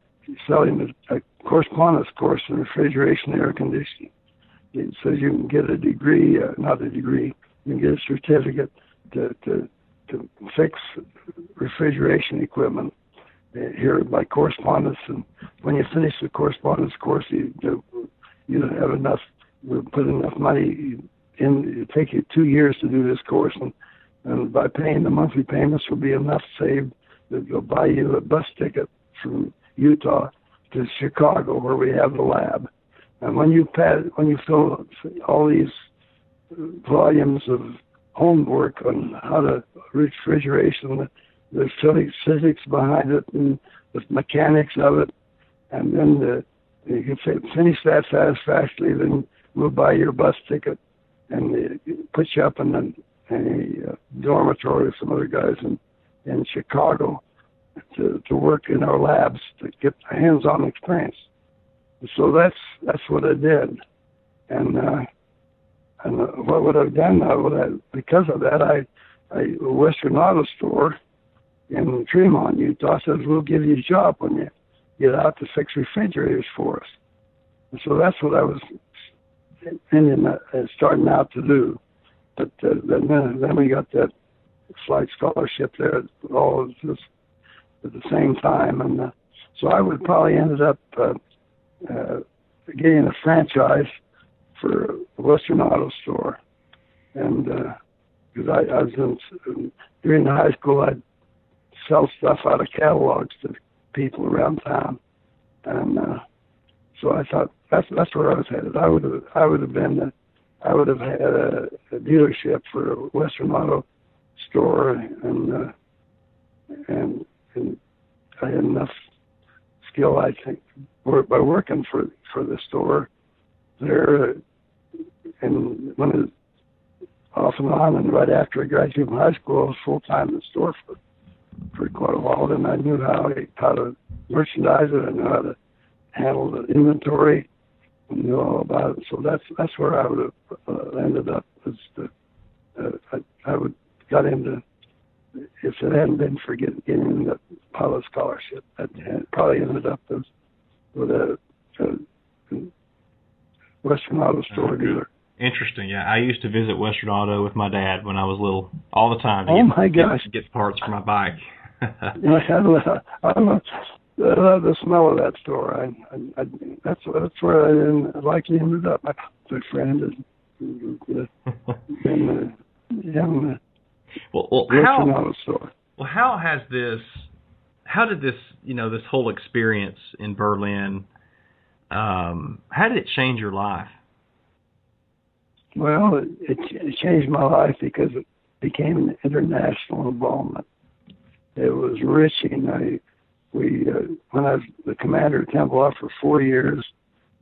selling a, a correspondence course in refrigeration and air conditioning. It says you can get a degree, uh, not a degree, you can get a certificate to, to, to fix refrigeration equipment uh, here by correspondence. And when you finish the correspondence course, you, you have enough, we put enough money in, it take you two years to do this course. And, and by paying the monthly payments will be enough saved that will buy you a bus ticket from Utah to Chicago where we have the lab. And when you pass, when you fill all these volumes of homework on how to refrigeration, the physics, physics behind it, and the mechanics of it, and then the, you can finish that satisfactorily, then we'll buy your bus ticket and put you up in a, a dormitory with some other guys in in Chicago to to work in our labs to get hands-on experience. So that's that's what I did, and uh, and uh, what would I've done now? Would I, because of that, I, I Western Auto Store in Tremont, Utah says we'll give you a job when you get out to fix refrigerators for us. And so that's what I was in, uh, starting out to do. But uh, then then we got that flight scholarship there, all just at the same time, and uh, so I would probably ended up uh, uh, getting a franchise for Western Auto Store, and because uh, I, I was in, during high school, I'd sell stuff out of catalogs to people around town, and uh, so I thought that's that's where I was headed. I would have I would have been a, I would have had a, a dealership for Western Auto store, and uh, and and I had enough skill, I think, by working for for the store there, and when it off and on, and right after I graduated from high school, I was full time in the store for for quite a while. Then I knew how how to merchandise it, and how to handle the inventory, and knew all about it. So that's that's where I would have uh, ended up. Was the uh, I, I would got into if it hadn't been for getting, getting the pilot scholarship, I'd probably ended up as with a, a Western Auto store dealer. Interesting. Yeah, I used to visit Western Auto with my dad when I was little, all the time. oh get, my gosh! Get, get parts for my bike. I love, I love the smell of that store. I, I, I that's that's where I like ended up. My good friend is, and uh, young. Uh, well, well, how, Auto store. Well, how has this? How did this? You know, this whole experience in Berlin. Um, how did it change your life? Well, it, it changed my life because it became an international involvement. It was enriching. I, we, uh, when I was the commander of Tempelhof for four years,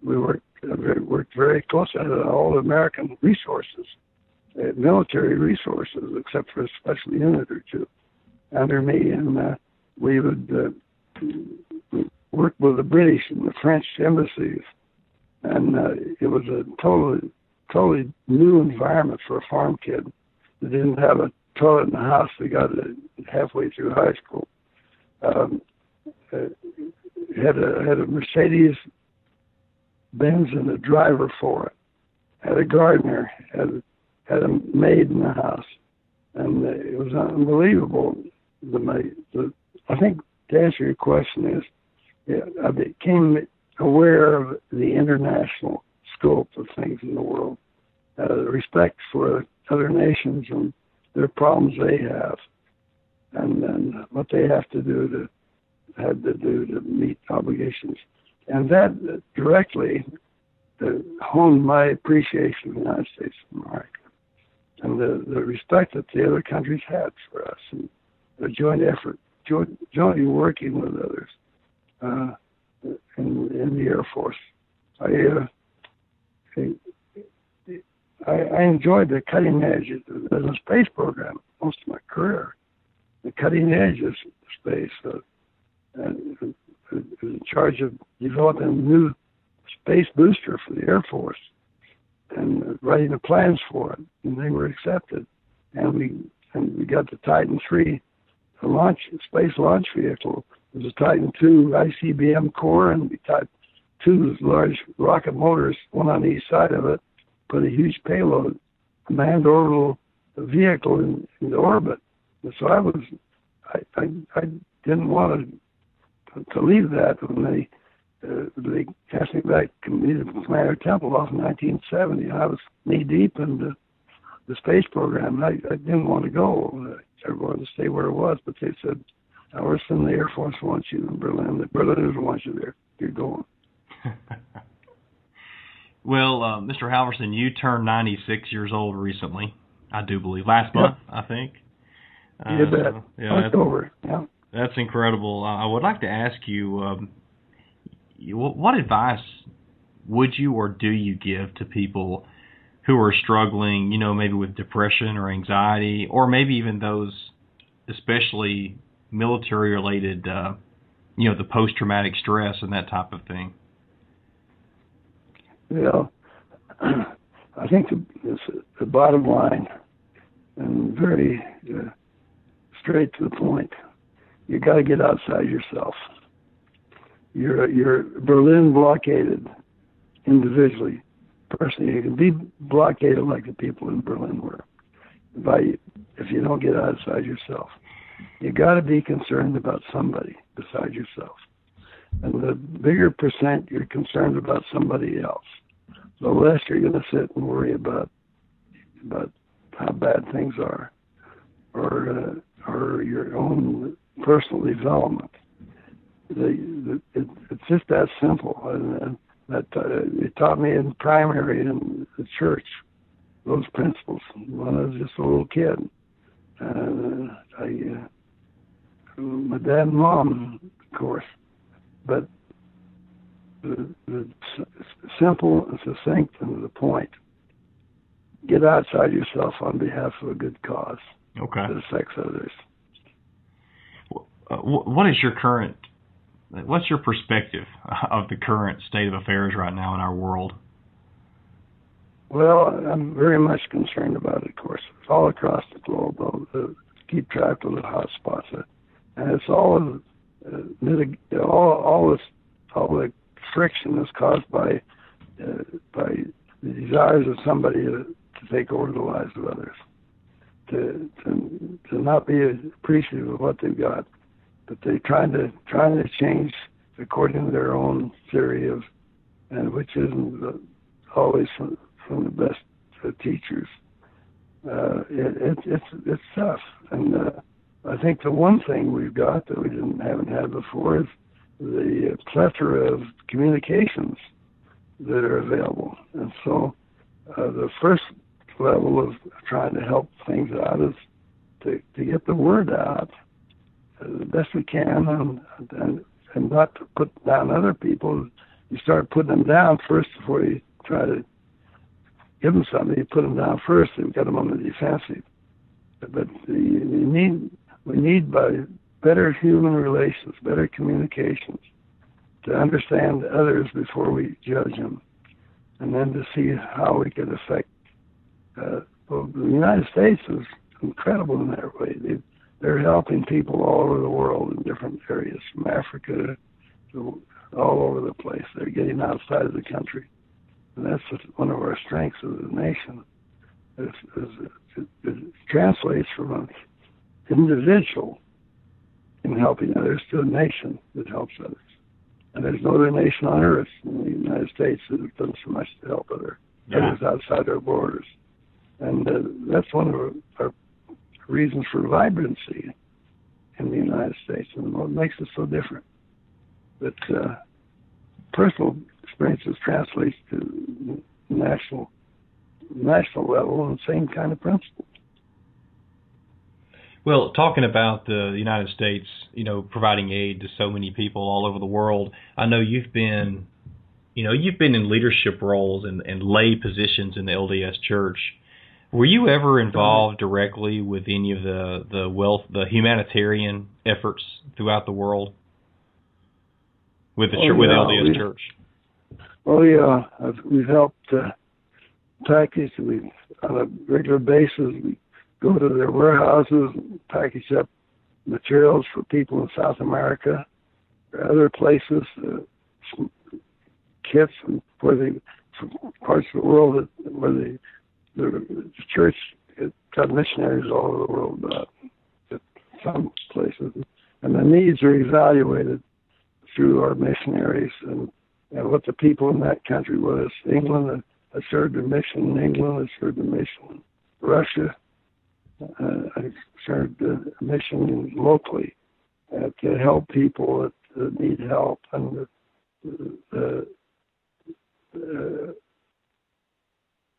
we worked uh, worked very closely with all American resources, uh, military resources, except for a special unit or two under me, and uh, we would uh, work with the British and the French embassies, and uh, it was a totally totally new environment for a farm kid that didn't have a toilet in the house. They got it halfway through high school. Um, uh, had a had a Mercedes Benz and a driver for it. Had a gardener. Had had a maid in the house, and it was unbelievable. The maid. The, I think to answer your question is, yeah, I became aware of the international scope of things in the world, uh, respect for other nations and their problems they have, and then what they have to do to had to do to meet obligations, and that directly honed my appreciation of the United States of America and the, the respect that the other countries had for us and the joint effort, joint, jointly working with others uh, in, in the Air Force. I uh, I, I enjoyed the cutting edge of the space program most of my career. The cutting edge of space. Uh, and was in charge of developing a new space booster for the Air Force and writing the plans for it, and they were accepted. And we and we got the Titan three, the launch space launch vehicle. It was a Titan II ICBM core, and we type two large rocket motors, one on each side of it, put a huge payload, a manned orbital vehicle in, into orbit. And so I was, I, I, I didn't want to, to leave that when they, uh, they cast me back to Commander Tempelhof in 1970. I was knee deep in the, the space program. I, I didn't want to go. I wanted to stay where it was, but they said, Orson, the Air Force wants you in Berlin. The Berliners want you there. You're going. well, uh, Mr. Halvorsen, you turned 96 years old recently. I do believe last month. I think. Uh, you bet. Yeah, October. Yeah. That's incredible. I would like to ask you, um, you, what advice would you or do you give to people who are struggling, you know, maybe with depression or anxiety, or maybe even those, especially military related, uh, you know, the post traumatic stress and that type of thing? You know, I think the, the bottom line, and very uh, straight to the point, you got to get outside yourself. You're you're Berlin blockaded individually, personally. You can be blockaded like the people in Berlin were by if you don't get outside yourself. You got to be concerned about somebody besides yourself. And the bigger percent you're concerned about somebody else, the less you're going to sit and worry about about how bad things are, or uh, or your own personal development. The, the, it, it's just that simple, and, and that uh, it taught me in primary in the church those principles when I was just a little kid. Uh, I, uh, my dad and mom, of course, but the, the simple and succinct and to the point. Get outside yourself on behalf of a good cause okay. that affects others. What is your current? What's your perspective of the current state of affairs right now in our world? Well, I'm very much concerned about it, of course. It's all across the globe, though, to keep track of the hot spots. And it's all all all this all the friction is caused by uh, by the desires of somebody to, to take over the lives of others, to to to not be appreciative of what they've got, but they're trying to trying to change according to their own theory of, and which isn't always from the best uh, teachers. Uh, it, it, it's it's tough, and uh, I think the one thing we've got that we didn't haven't had before is the plethora of communications that are available, and so uh, the first level of trying to help things out is to to get the word out uh, the best we can, and and and not to put down other people. You start putting them down first before you try to give them something, you put them down first, and get them on the defensive. But you need, we need better human relations, better communications, to understand others before we judge them, and then to see how we can affect. Uh, well, the United States is incredible in that way. They, they're helping people all over the world in different areas, from Africa to all over the place. They're getting outside of the country and that's one of our strengths as a nation. It, it, it translates from an individual in helping others to a nation that helps others. And there's no other nation on earth in the United States that has done so much to help other yeah. others outside our borders. And uh, that's one of our, our reasons for vibrancy in the United States and what makes us so different. But uh, personal experiences translates to national national level and the same kind of principles. Well, talking about the United States, you know, providing aid to so many people all over the world, I know you've been, you know, you've been in leadership roles and, and lay positions in the LDS Church. Were you ever involved directly with any of the the wealth, the humanitarian efforts throughout the world with the oh, with yeah. LDS we, Church? Oh yeah, I've, we've helped uh, package. We on a regular basis we go to their warehouses, and package up materials for people in South America, or other places, uh, kits and where they parts of the world that, where the the church got missionaries all over the world, uh, at some places, and the needs are evaluated through our missionaries and and what the people in that country was. England has served a mission in England. I served a mission in Russia. Uh, I served a mission locally uh, to help people that, need help. And the, uh,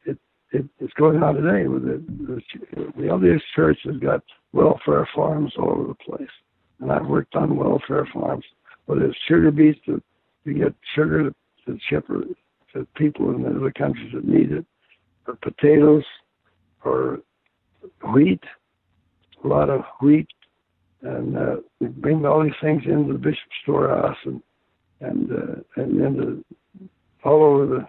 it, it, it's going on today. With the, the, the LDS Church has got welfare farms all over the place. And I've worked on welfare farms, whether it's sugar beets to you get sugar to, to ship to people in other countries that need it, or potatoes, or wheat, a lot of wheat, and uh, we bring all these things into the bishop's storehouse and and uh, and into all over the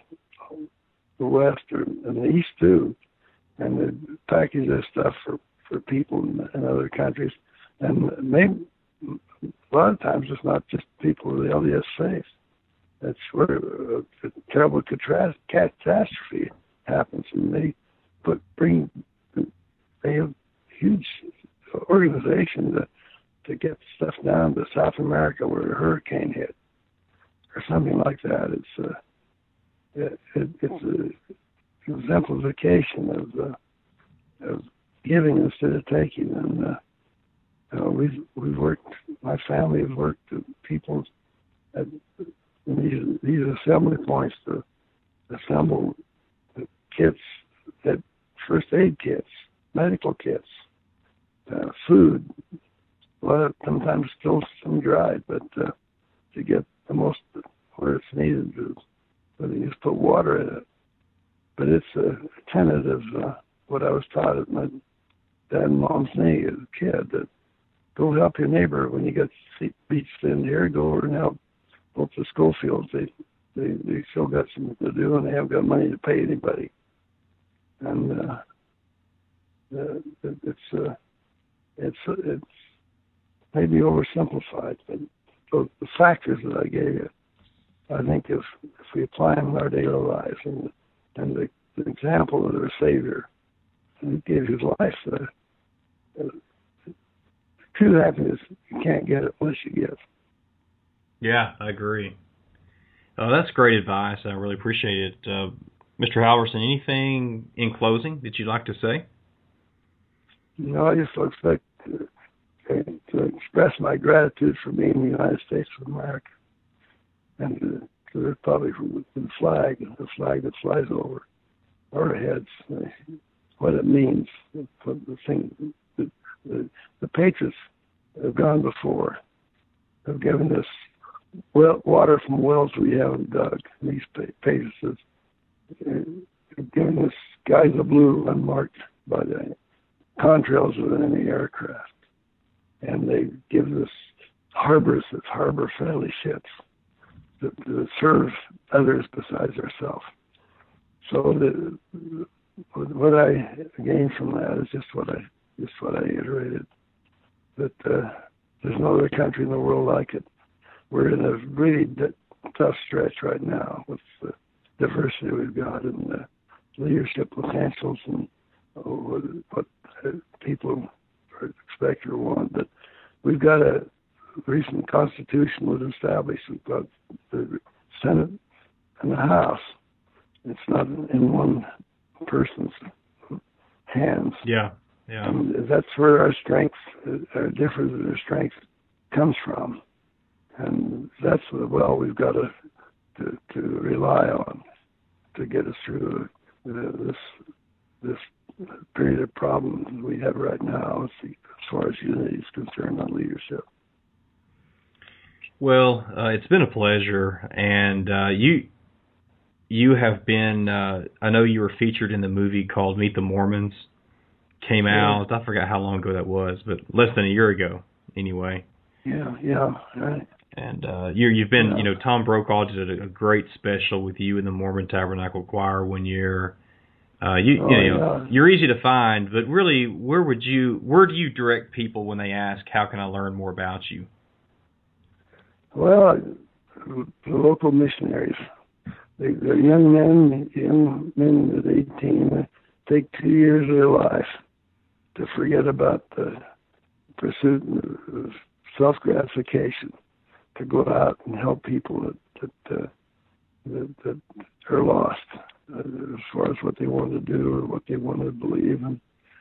the west or, and the east too, and they package this stuff for for people in, in other countries, and maybe a lot of times it's not just people with the LDS faith. That's where a, a terrible catastrophe happens, and they put bring they have huge organization to to get stuff down to South America where a hurricane hit, or something like that. It's uh, it, it, it's a exemplification of uh, of giving instead of taking, and uh, we've we've worked. My family has worked with people at these these assembly points to assemble kits, that first aid kits, medical kits, uh, food. Well, sometimes still some dried, but uh, to get the most where it's needed, whether you just put water in it. But it's a tenet of uh, what I was taught at my dad and mom's knee as a kid that go help your neighbor when you get beach thin here. Go over and help both the Schofields. They they they still got something to do and they haven't got money to pay anybody. And uh, uh, it's uh, it's it's maybe oversimplified, but the, the factors that I gave you, I think if if we apply them in our daily lives and and the, the example of their Savior, He gave His life. Uh, uh, true happiness you can't get it unless you give. Yeah, I agree. Uh, that's great advice. I really appreciate it. Uh, Mr. Halvorsen, anything in closing that you'd like to say? No, I just like to, to express my gratitude for being in the United States of America and to, to the Republic the flag, the flag that flies over our heads, uh, what it means, for the thing, the, the, the patriots have gone before, have given us well, water from wells we haven't dug. These pages have given us skies of blue unmarked by the contrails of any aircraft. And they give us harbors that harbor friendly ships that, that serve others besides ourselves. So the, what I gained from that is just what I just what I iterated. That uh, there's no other country in the world like it. We're in a really d- tough stretch right now with the diversity we've got and the leadership potentials and uh, what, what people expect or want. But we've got a recent constitution was established. We've got the Senate and the House. It's not in one person's hands. Yeah, yeah. And that's where our strength, our difference in our strength, comes from, and that's the well we've got to to, to rely on to get us through this this period of problems we have right now as far as unity is concerned on leadership. Well, uh, it's been a pleasure, and uh, you you have been. Uh, I know you were featured in the movie called Meet the Mormons. Came yeah. out. I forgot how long ago that was, but less than a year ago, anyway. Yeah, yeah, right. And uh, you you've been, yeah. you know, Tom Brokaw did a, a great special with you in the Mormon Tabernacle Choir one year. Uh, you, oh, you know, yeah. you're easy to find, but really, where would you, where do you direct people when they ask, "How can I learn more about you?" Well, the local missionaries, they, they're young men, young men at 18, take two years of their life to forget about the pursuit of self gratification, to go out and help people that that, uh, that, that are lost as far as what they want to do or what they want to believe. And,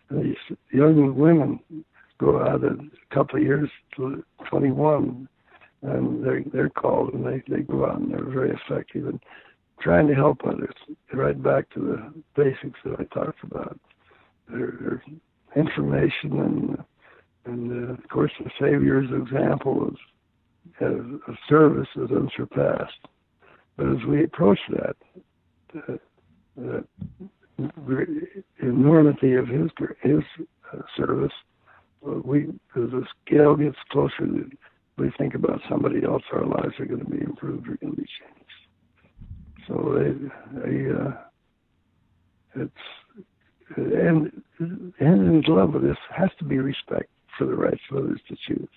and these young women go out a couple of years to 21, and they're they're called and they they go out and they're very effective in trying to help others. Right back to the basics that I talked about. Their, their information and and uh, of course the Savior's example of, of service is unsurpassed. But as we approach that, uh, the enormity of his his uh, service, uh, we as the scale gets closer, we think about somebody else, our lives are going to be improved, are going to be changed. So they, they uh, it's and and in love with this has to be respect for the rights of others to choose,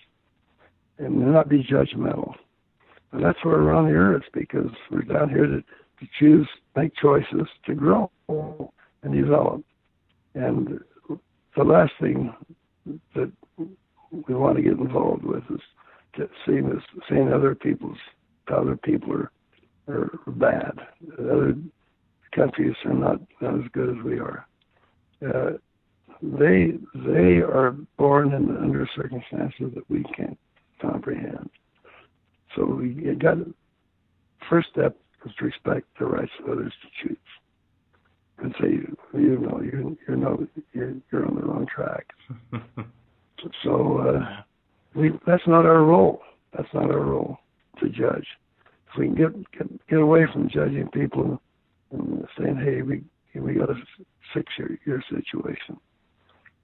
and not be judgmental. And that's where we're on the earth because we're down here to to choose, make choices to grow and develop. And the last thing that we want to get involved with is to seeing this, seeing other people's other people are are bad. Other countries are not not as good as we are. Uh, they they are born in under circumstances that we can't comprehend. So we got first step is to respect the rights of others to choose, and say you know you're you're no you're you're on the wrong track. so uh, we that's not our role. That's not our role to judge. If we can get get, get away from judging people and saying, hey, we we got to fix your your situation.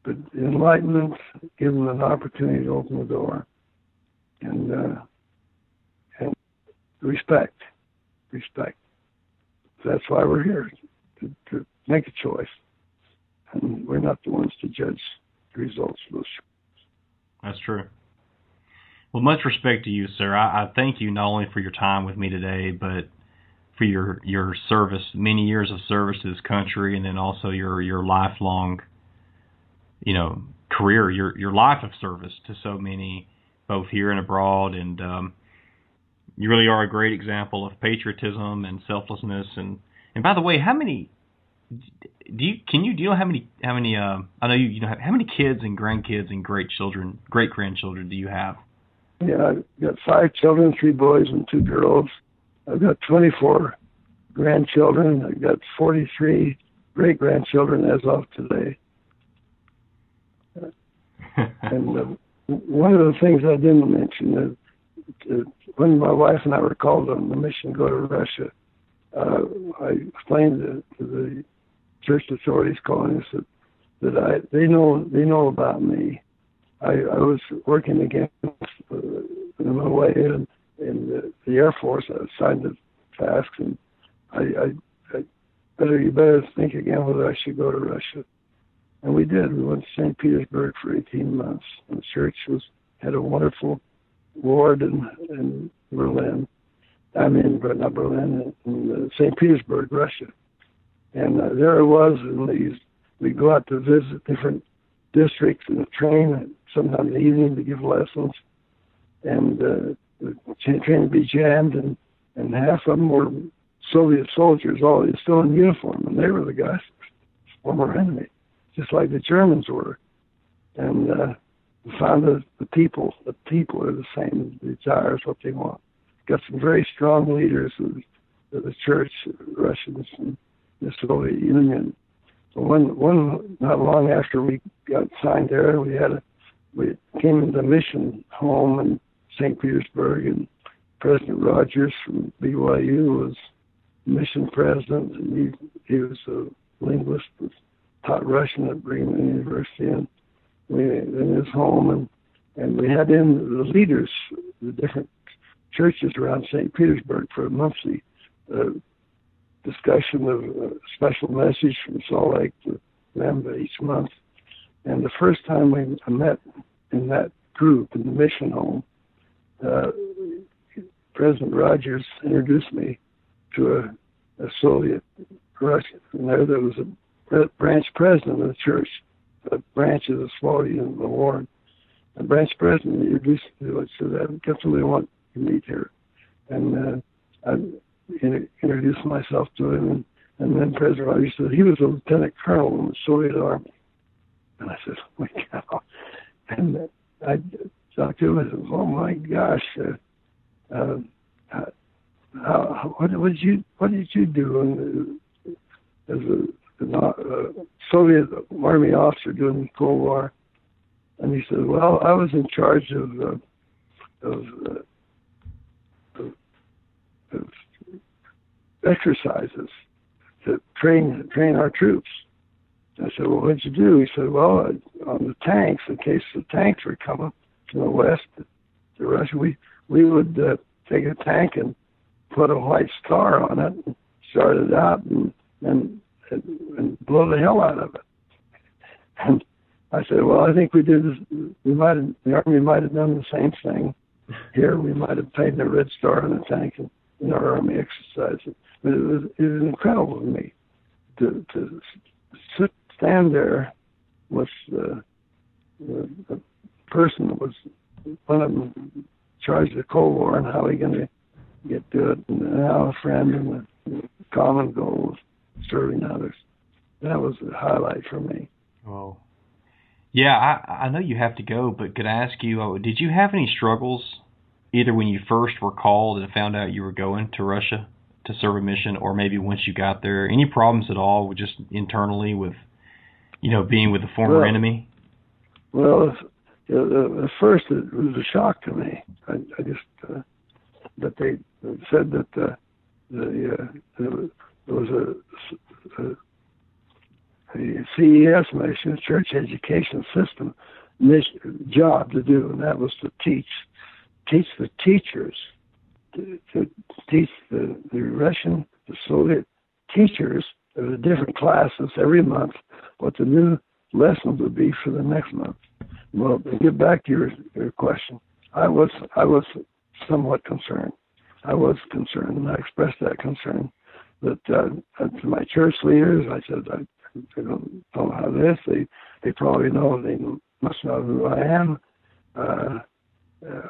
But enlightenment, give them an opportunity to open the door, and uh, and respect, respect. That's why we're here to, to make a choice, and we're not the ones to judge the results of those. That's true. Well, much respect to you, sir. I, I thank you not only for your time with me today, but for your your service, many years of service to this country, and then also your your lifelong, you know, career, your your life of service to so many, both here and abroad, and um, you really are a great example of patriotism and selflessness. And and by the way, how many do you can you do you know how many how many uh, I know you you know how many kids and grandkids and great children great grandchildren do you have? Yeah, I've got five children, three boys and two girls. I've got 24 grandchildren. I've got 43 great grandchildren as of today. and uh, one of the things I didn't mention is when my wife and I were called on the mission to go to Russia, uh, I explained to, to the church authorities calling us that, that I they know they know about me. I, I was working against uh, in my way in, in the, the Air Force. I assigned to tasks, and I, I, I better you better think again whether I should go to Russia. And we did. We went to St. Petersburg for 18 months. And the church was had a wonderful ward in, in Berlin. I mean, but not Berlin, in, in St. Petersburg, Russia. And uh, there I was, and these we go out to visit different districts in the train, sometimes in the evening to give lessons, and uh, the train would be jammed, and and half of them were Soviet soldiers, all still in uniform, and they were the guys former enemy, just like the Germans were. And uh, found that the people, the people are the same. Desires, what they want. Got some very strong leaders of, of the church, Russians and the Soviet Union. So one, one, not long after we got signed there, we had a, we came into mission home in St. Petersburg, and President Rogers from BYU was mission president, and he he was a linguist, taught Russian at Brigham University, and in his home, and and we had in the leaders, the different churches around St. Petersburg for a monthly uh, discussion of a special message from Salt Lake to them each month. And the first time we met in that group in the mission home, uh, President Rogers introduced me to a, a Soviet Russian, and there there was a branch president of the church, a branch of the Award. The branch president introduced me to it, said, I've got want to meet here. And uh, I introduced myself to him, and, and then President Rogers said he was a lieutenant colonel in the Soviet Army. And I said, oh my God. And uh, I talked to him and said, oh my gosh, uh, uh, how, what, what did you what did you do in, as a, a Soviet Army officer during the Cold War? And he said, "Well, I was in charge of uh, of, uh, of, of exercises to train train our troops." I said, "Well, what did you do?" He said, "Well, on the tanks, in case the tanks were coming from the west to Russia, we we would uh, take a tank and put a white star on it, and start it out, and and and blow the hell out of it. And I said, well, I think we did. This, we might have the army might have done the same thing. Here, we might have painted a red star on the tank in, in our army exercises. But it was it was incredible to me to to sit stand there with the, the, the person that was one of them charged the Cold War and how he going to get to it, and how a friend and the common goal of serving others. That was the highlight for me. Oh, Yeah, I I know you have to go, but could I ask you, uh, did you have any struggles either when you first were called and found out you were going to Russia to serve a mission, or maybe once you got there? Any problems at all with just internally with, you know, being with a former Well, enemy? Well, at first it was a shock to me. I, I just, uh, but they said that uh, the uh, there was a, a, CES mission, Church Education System, job to do, and that was to teach teach the teachers to, to teach the, the Russian, the Soviet teachers of the different classes every month what the new lessons would be for the next month. Well, to get back to your, your question, I was I was somewhat concerned. I was concerned, and I expressed that concern. That uh, to my church leaders, I said, I, I don't know how this. They they probably know. They must know who I am. Uh,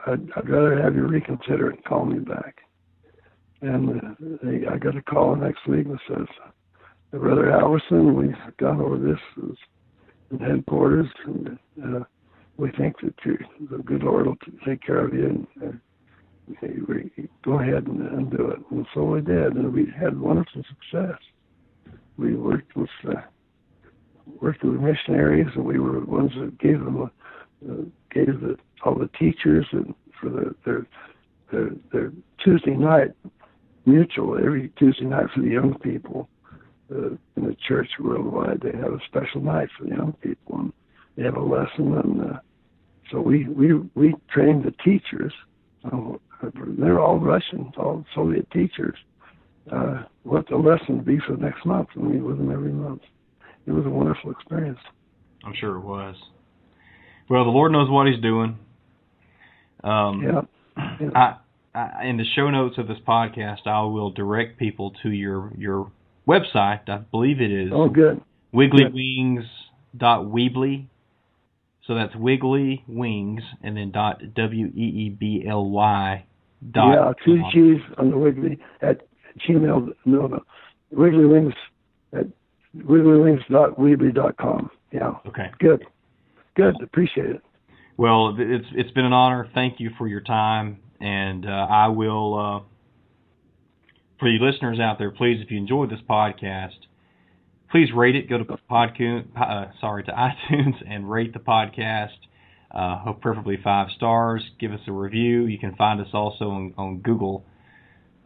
I'd, I'd rather have you reconsider and call me back. And uh, they, I got a call next week that says, Brother Halvorsen, we've gone over this in headquarters, and uh, we think that you, the good Lord will take care of you. And, we, go ahead and, and do it. And so we did, and we had wonderful success. We worked with uh, worked with missionaries, and we were the ones that gave them uh, gave the, all the teachers and for the, their their their Tuesday night mutual every Tuesday night for the young people uh, in the church worldwide. They have a special night for the young people, and they have a lesson. And uh, so we we we trained the teachers. They're all Russian, all Soviet teachers. Uh, what the lesson would be for the next month, and meet with them every month. It was a wonderful experience. I'm sure it was. Well, the Lord knows what He's doing. Um, yeah. yeah. I, I, in the show notes of this podcast, I will direct people to your your website. I believe it is. Oh, good. Wigglywings.weebly. So that's Wiggly Wings and then dot W E E B L Y. Yeah, two G's on the Wiggly at Gmail. No, no. Wiggly Wings at wigglywings.weebly.com. Yeah. Okay. Good. Good. Appreciate it. Well, it's it's been an honor. Thank you for your time, and uh, I will. Uh, for you listeners out there, please, if you enjoyed this podcast, please rate it. Go to Podcoon, uh, sorry, to iTunes and rate the podcast. Uh, preferably five stars. Give us a review. You can find us also on, on Google.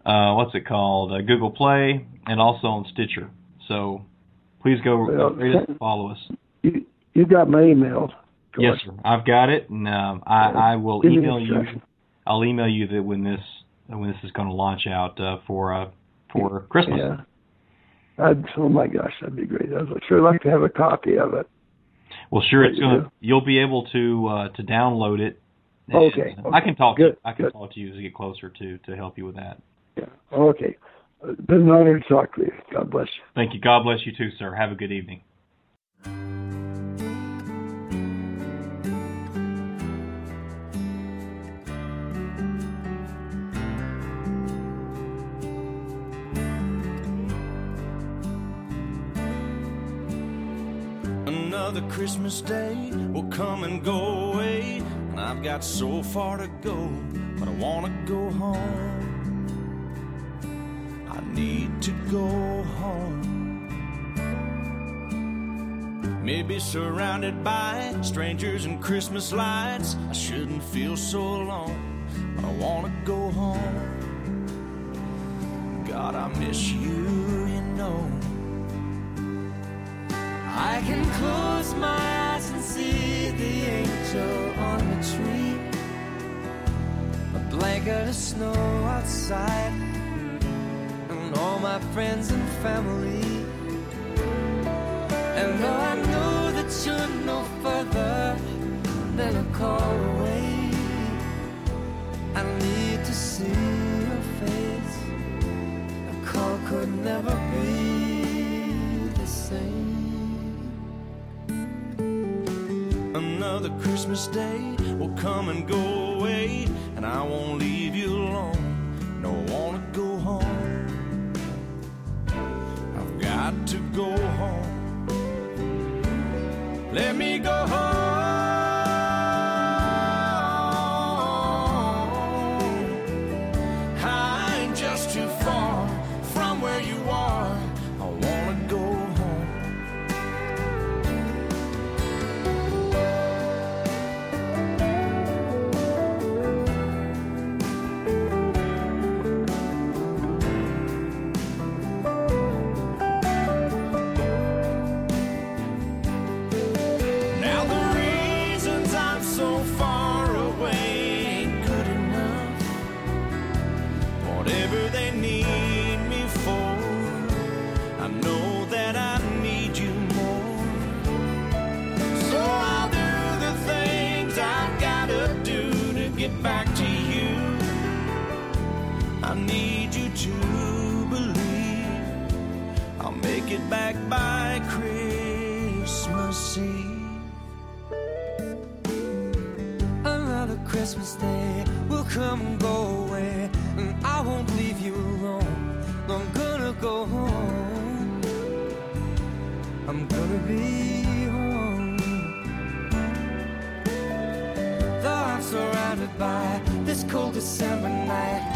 Uh, what's it called? Uh, Google Play and also on Stitcher. So please go rate us and follow us. You you got my email. Yes, sir. I've got it, and um, I, I will email you. I'll email you that when this when this is going to launch out uh, for uh, for Christmas. Yeah. I'd, oh my gosh, that'd be great. I'd sure like to have a copy of it. Well, sure, it's gonna. You'll be able to uh, to download it. Okay, uh, I can talk. good, I can good. talk to you as we get closer to to help you with that. Yeah. Okay. Been an honor to talk to you. God bless you. Thank you. God bless you too, sir. Have a good evening. Another Christmas day will come and go away, and I've got so far to go, but I wanna go home. I need to go home. Maybe surrounded by strangers and Christmas lights, I shouldn't feel so alone, but I wanna go home. God, I miss you, you know. I can close my eyes and see the angel on the tree. A blanket of snow outside, and all my friends and family. And though I know that you're no further than a call away, I need to see your face. A call could never be the same. Another Christmas day will come and go away, and I won't leave you alone. No, I wanna go home. I've got to go home. Let me go home. December night,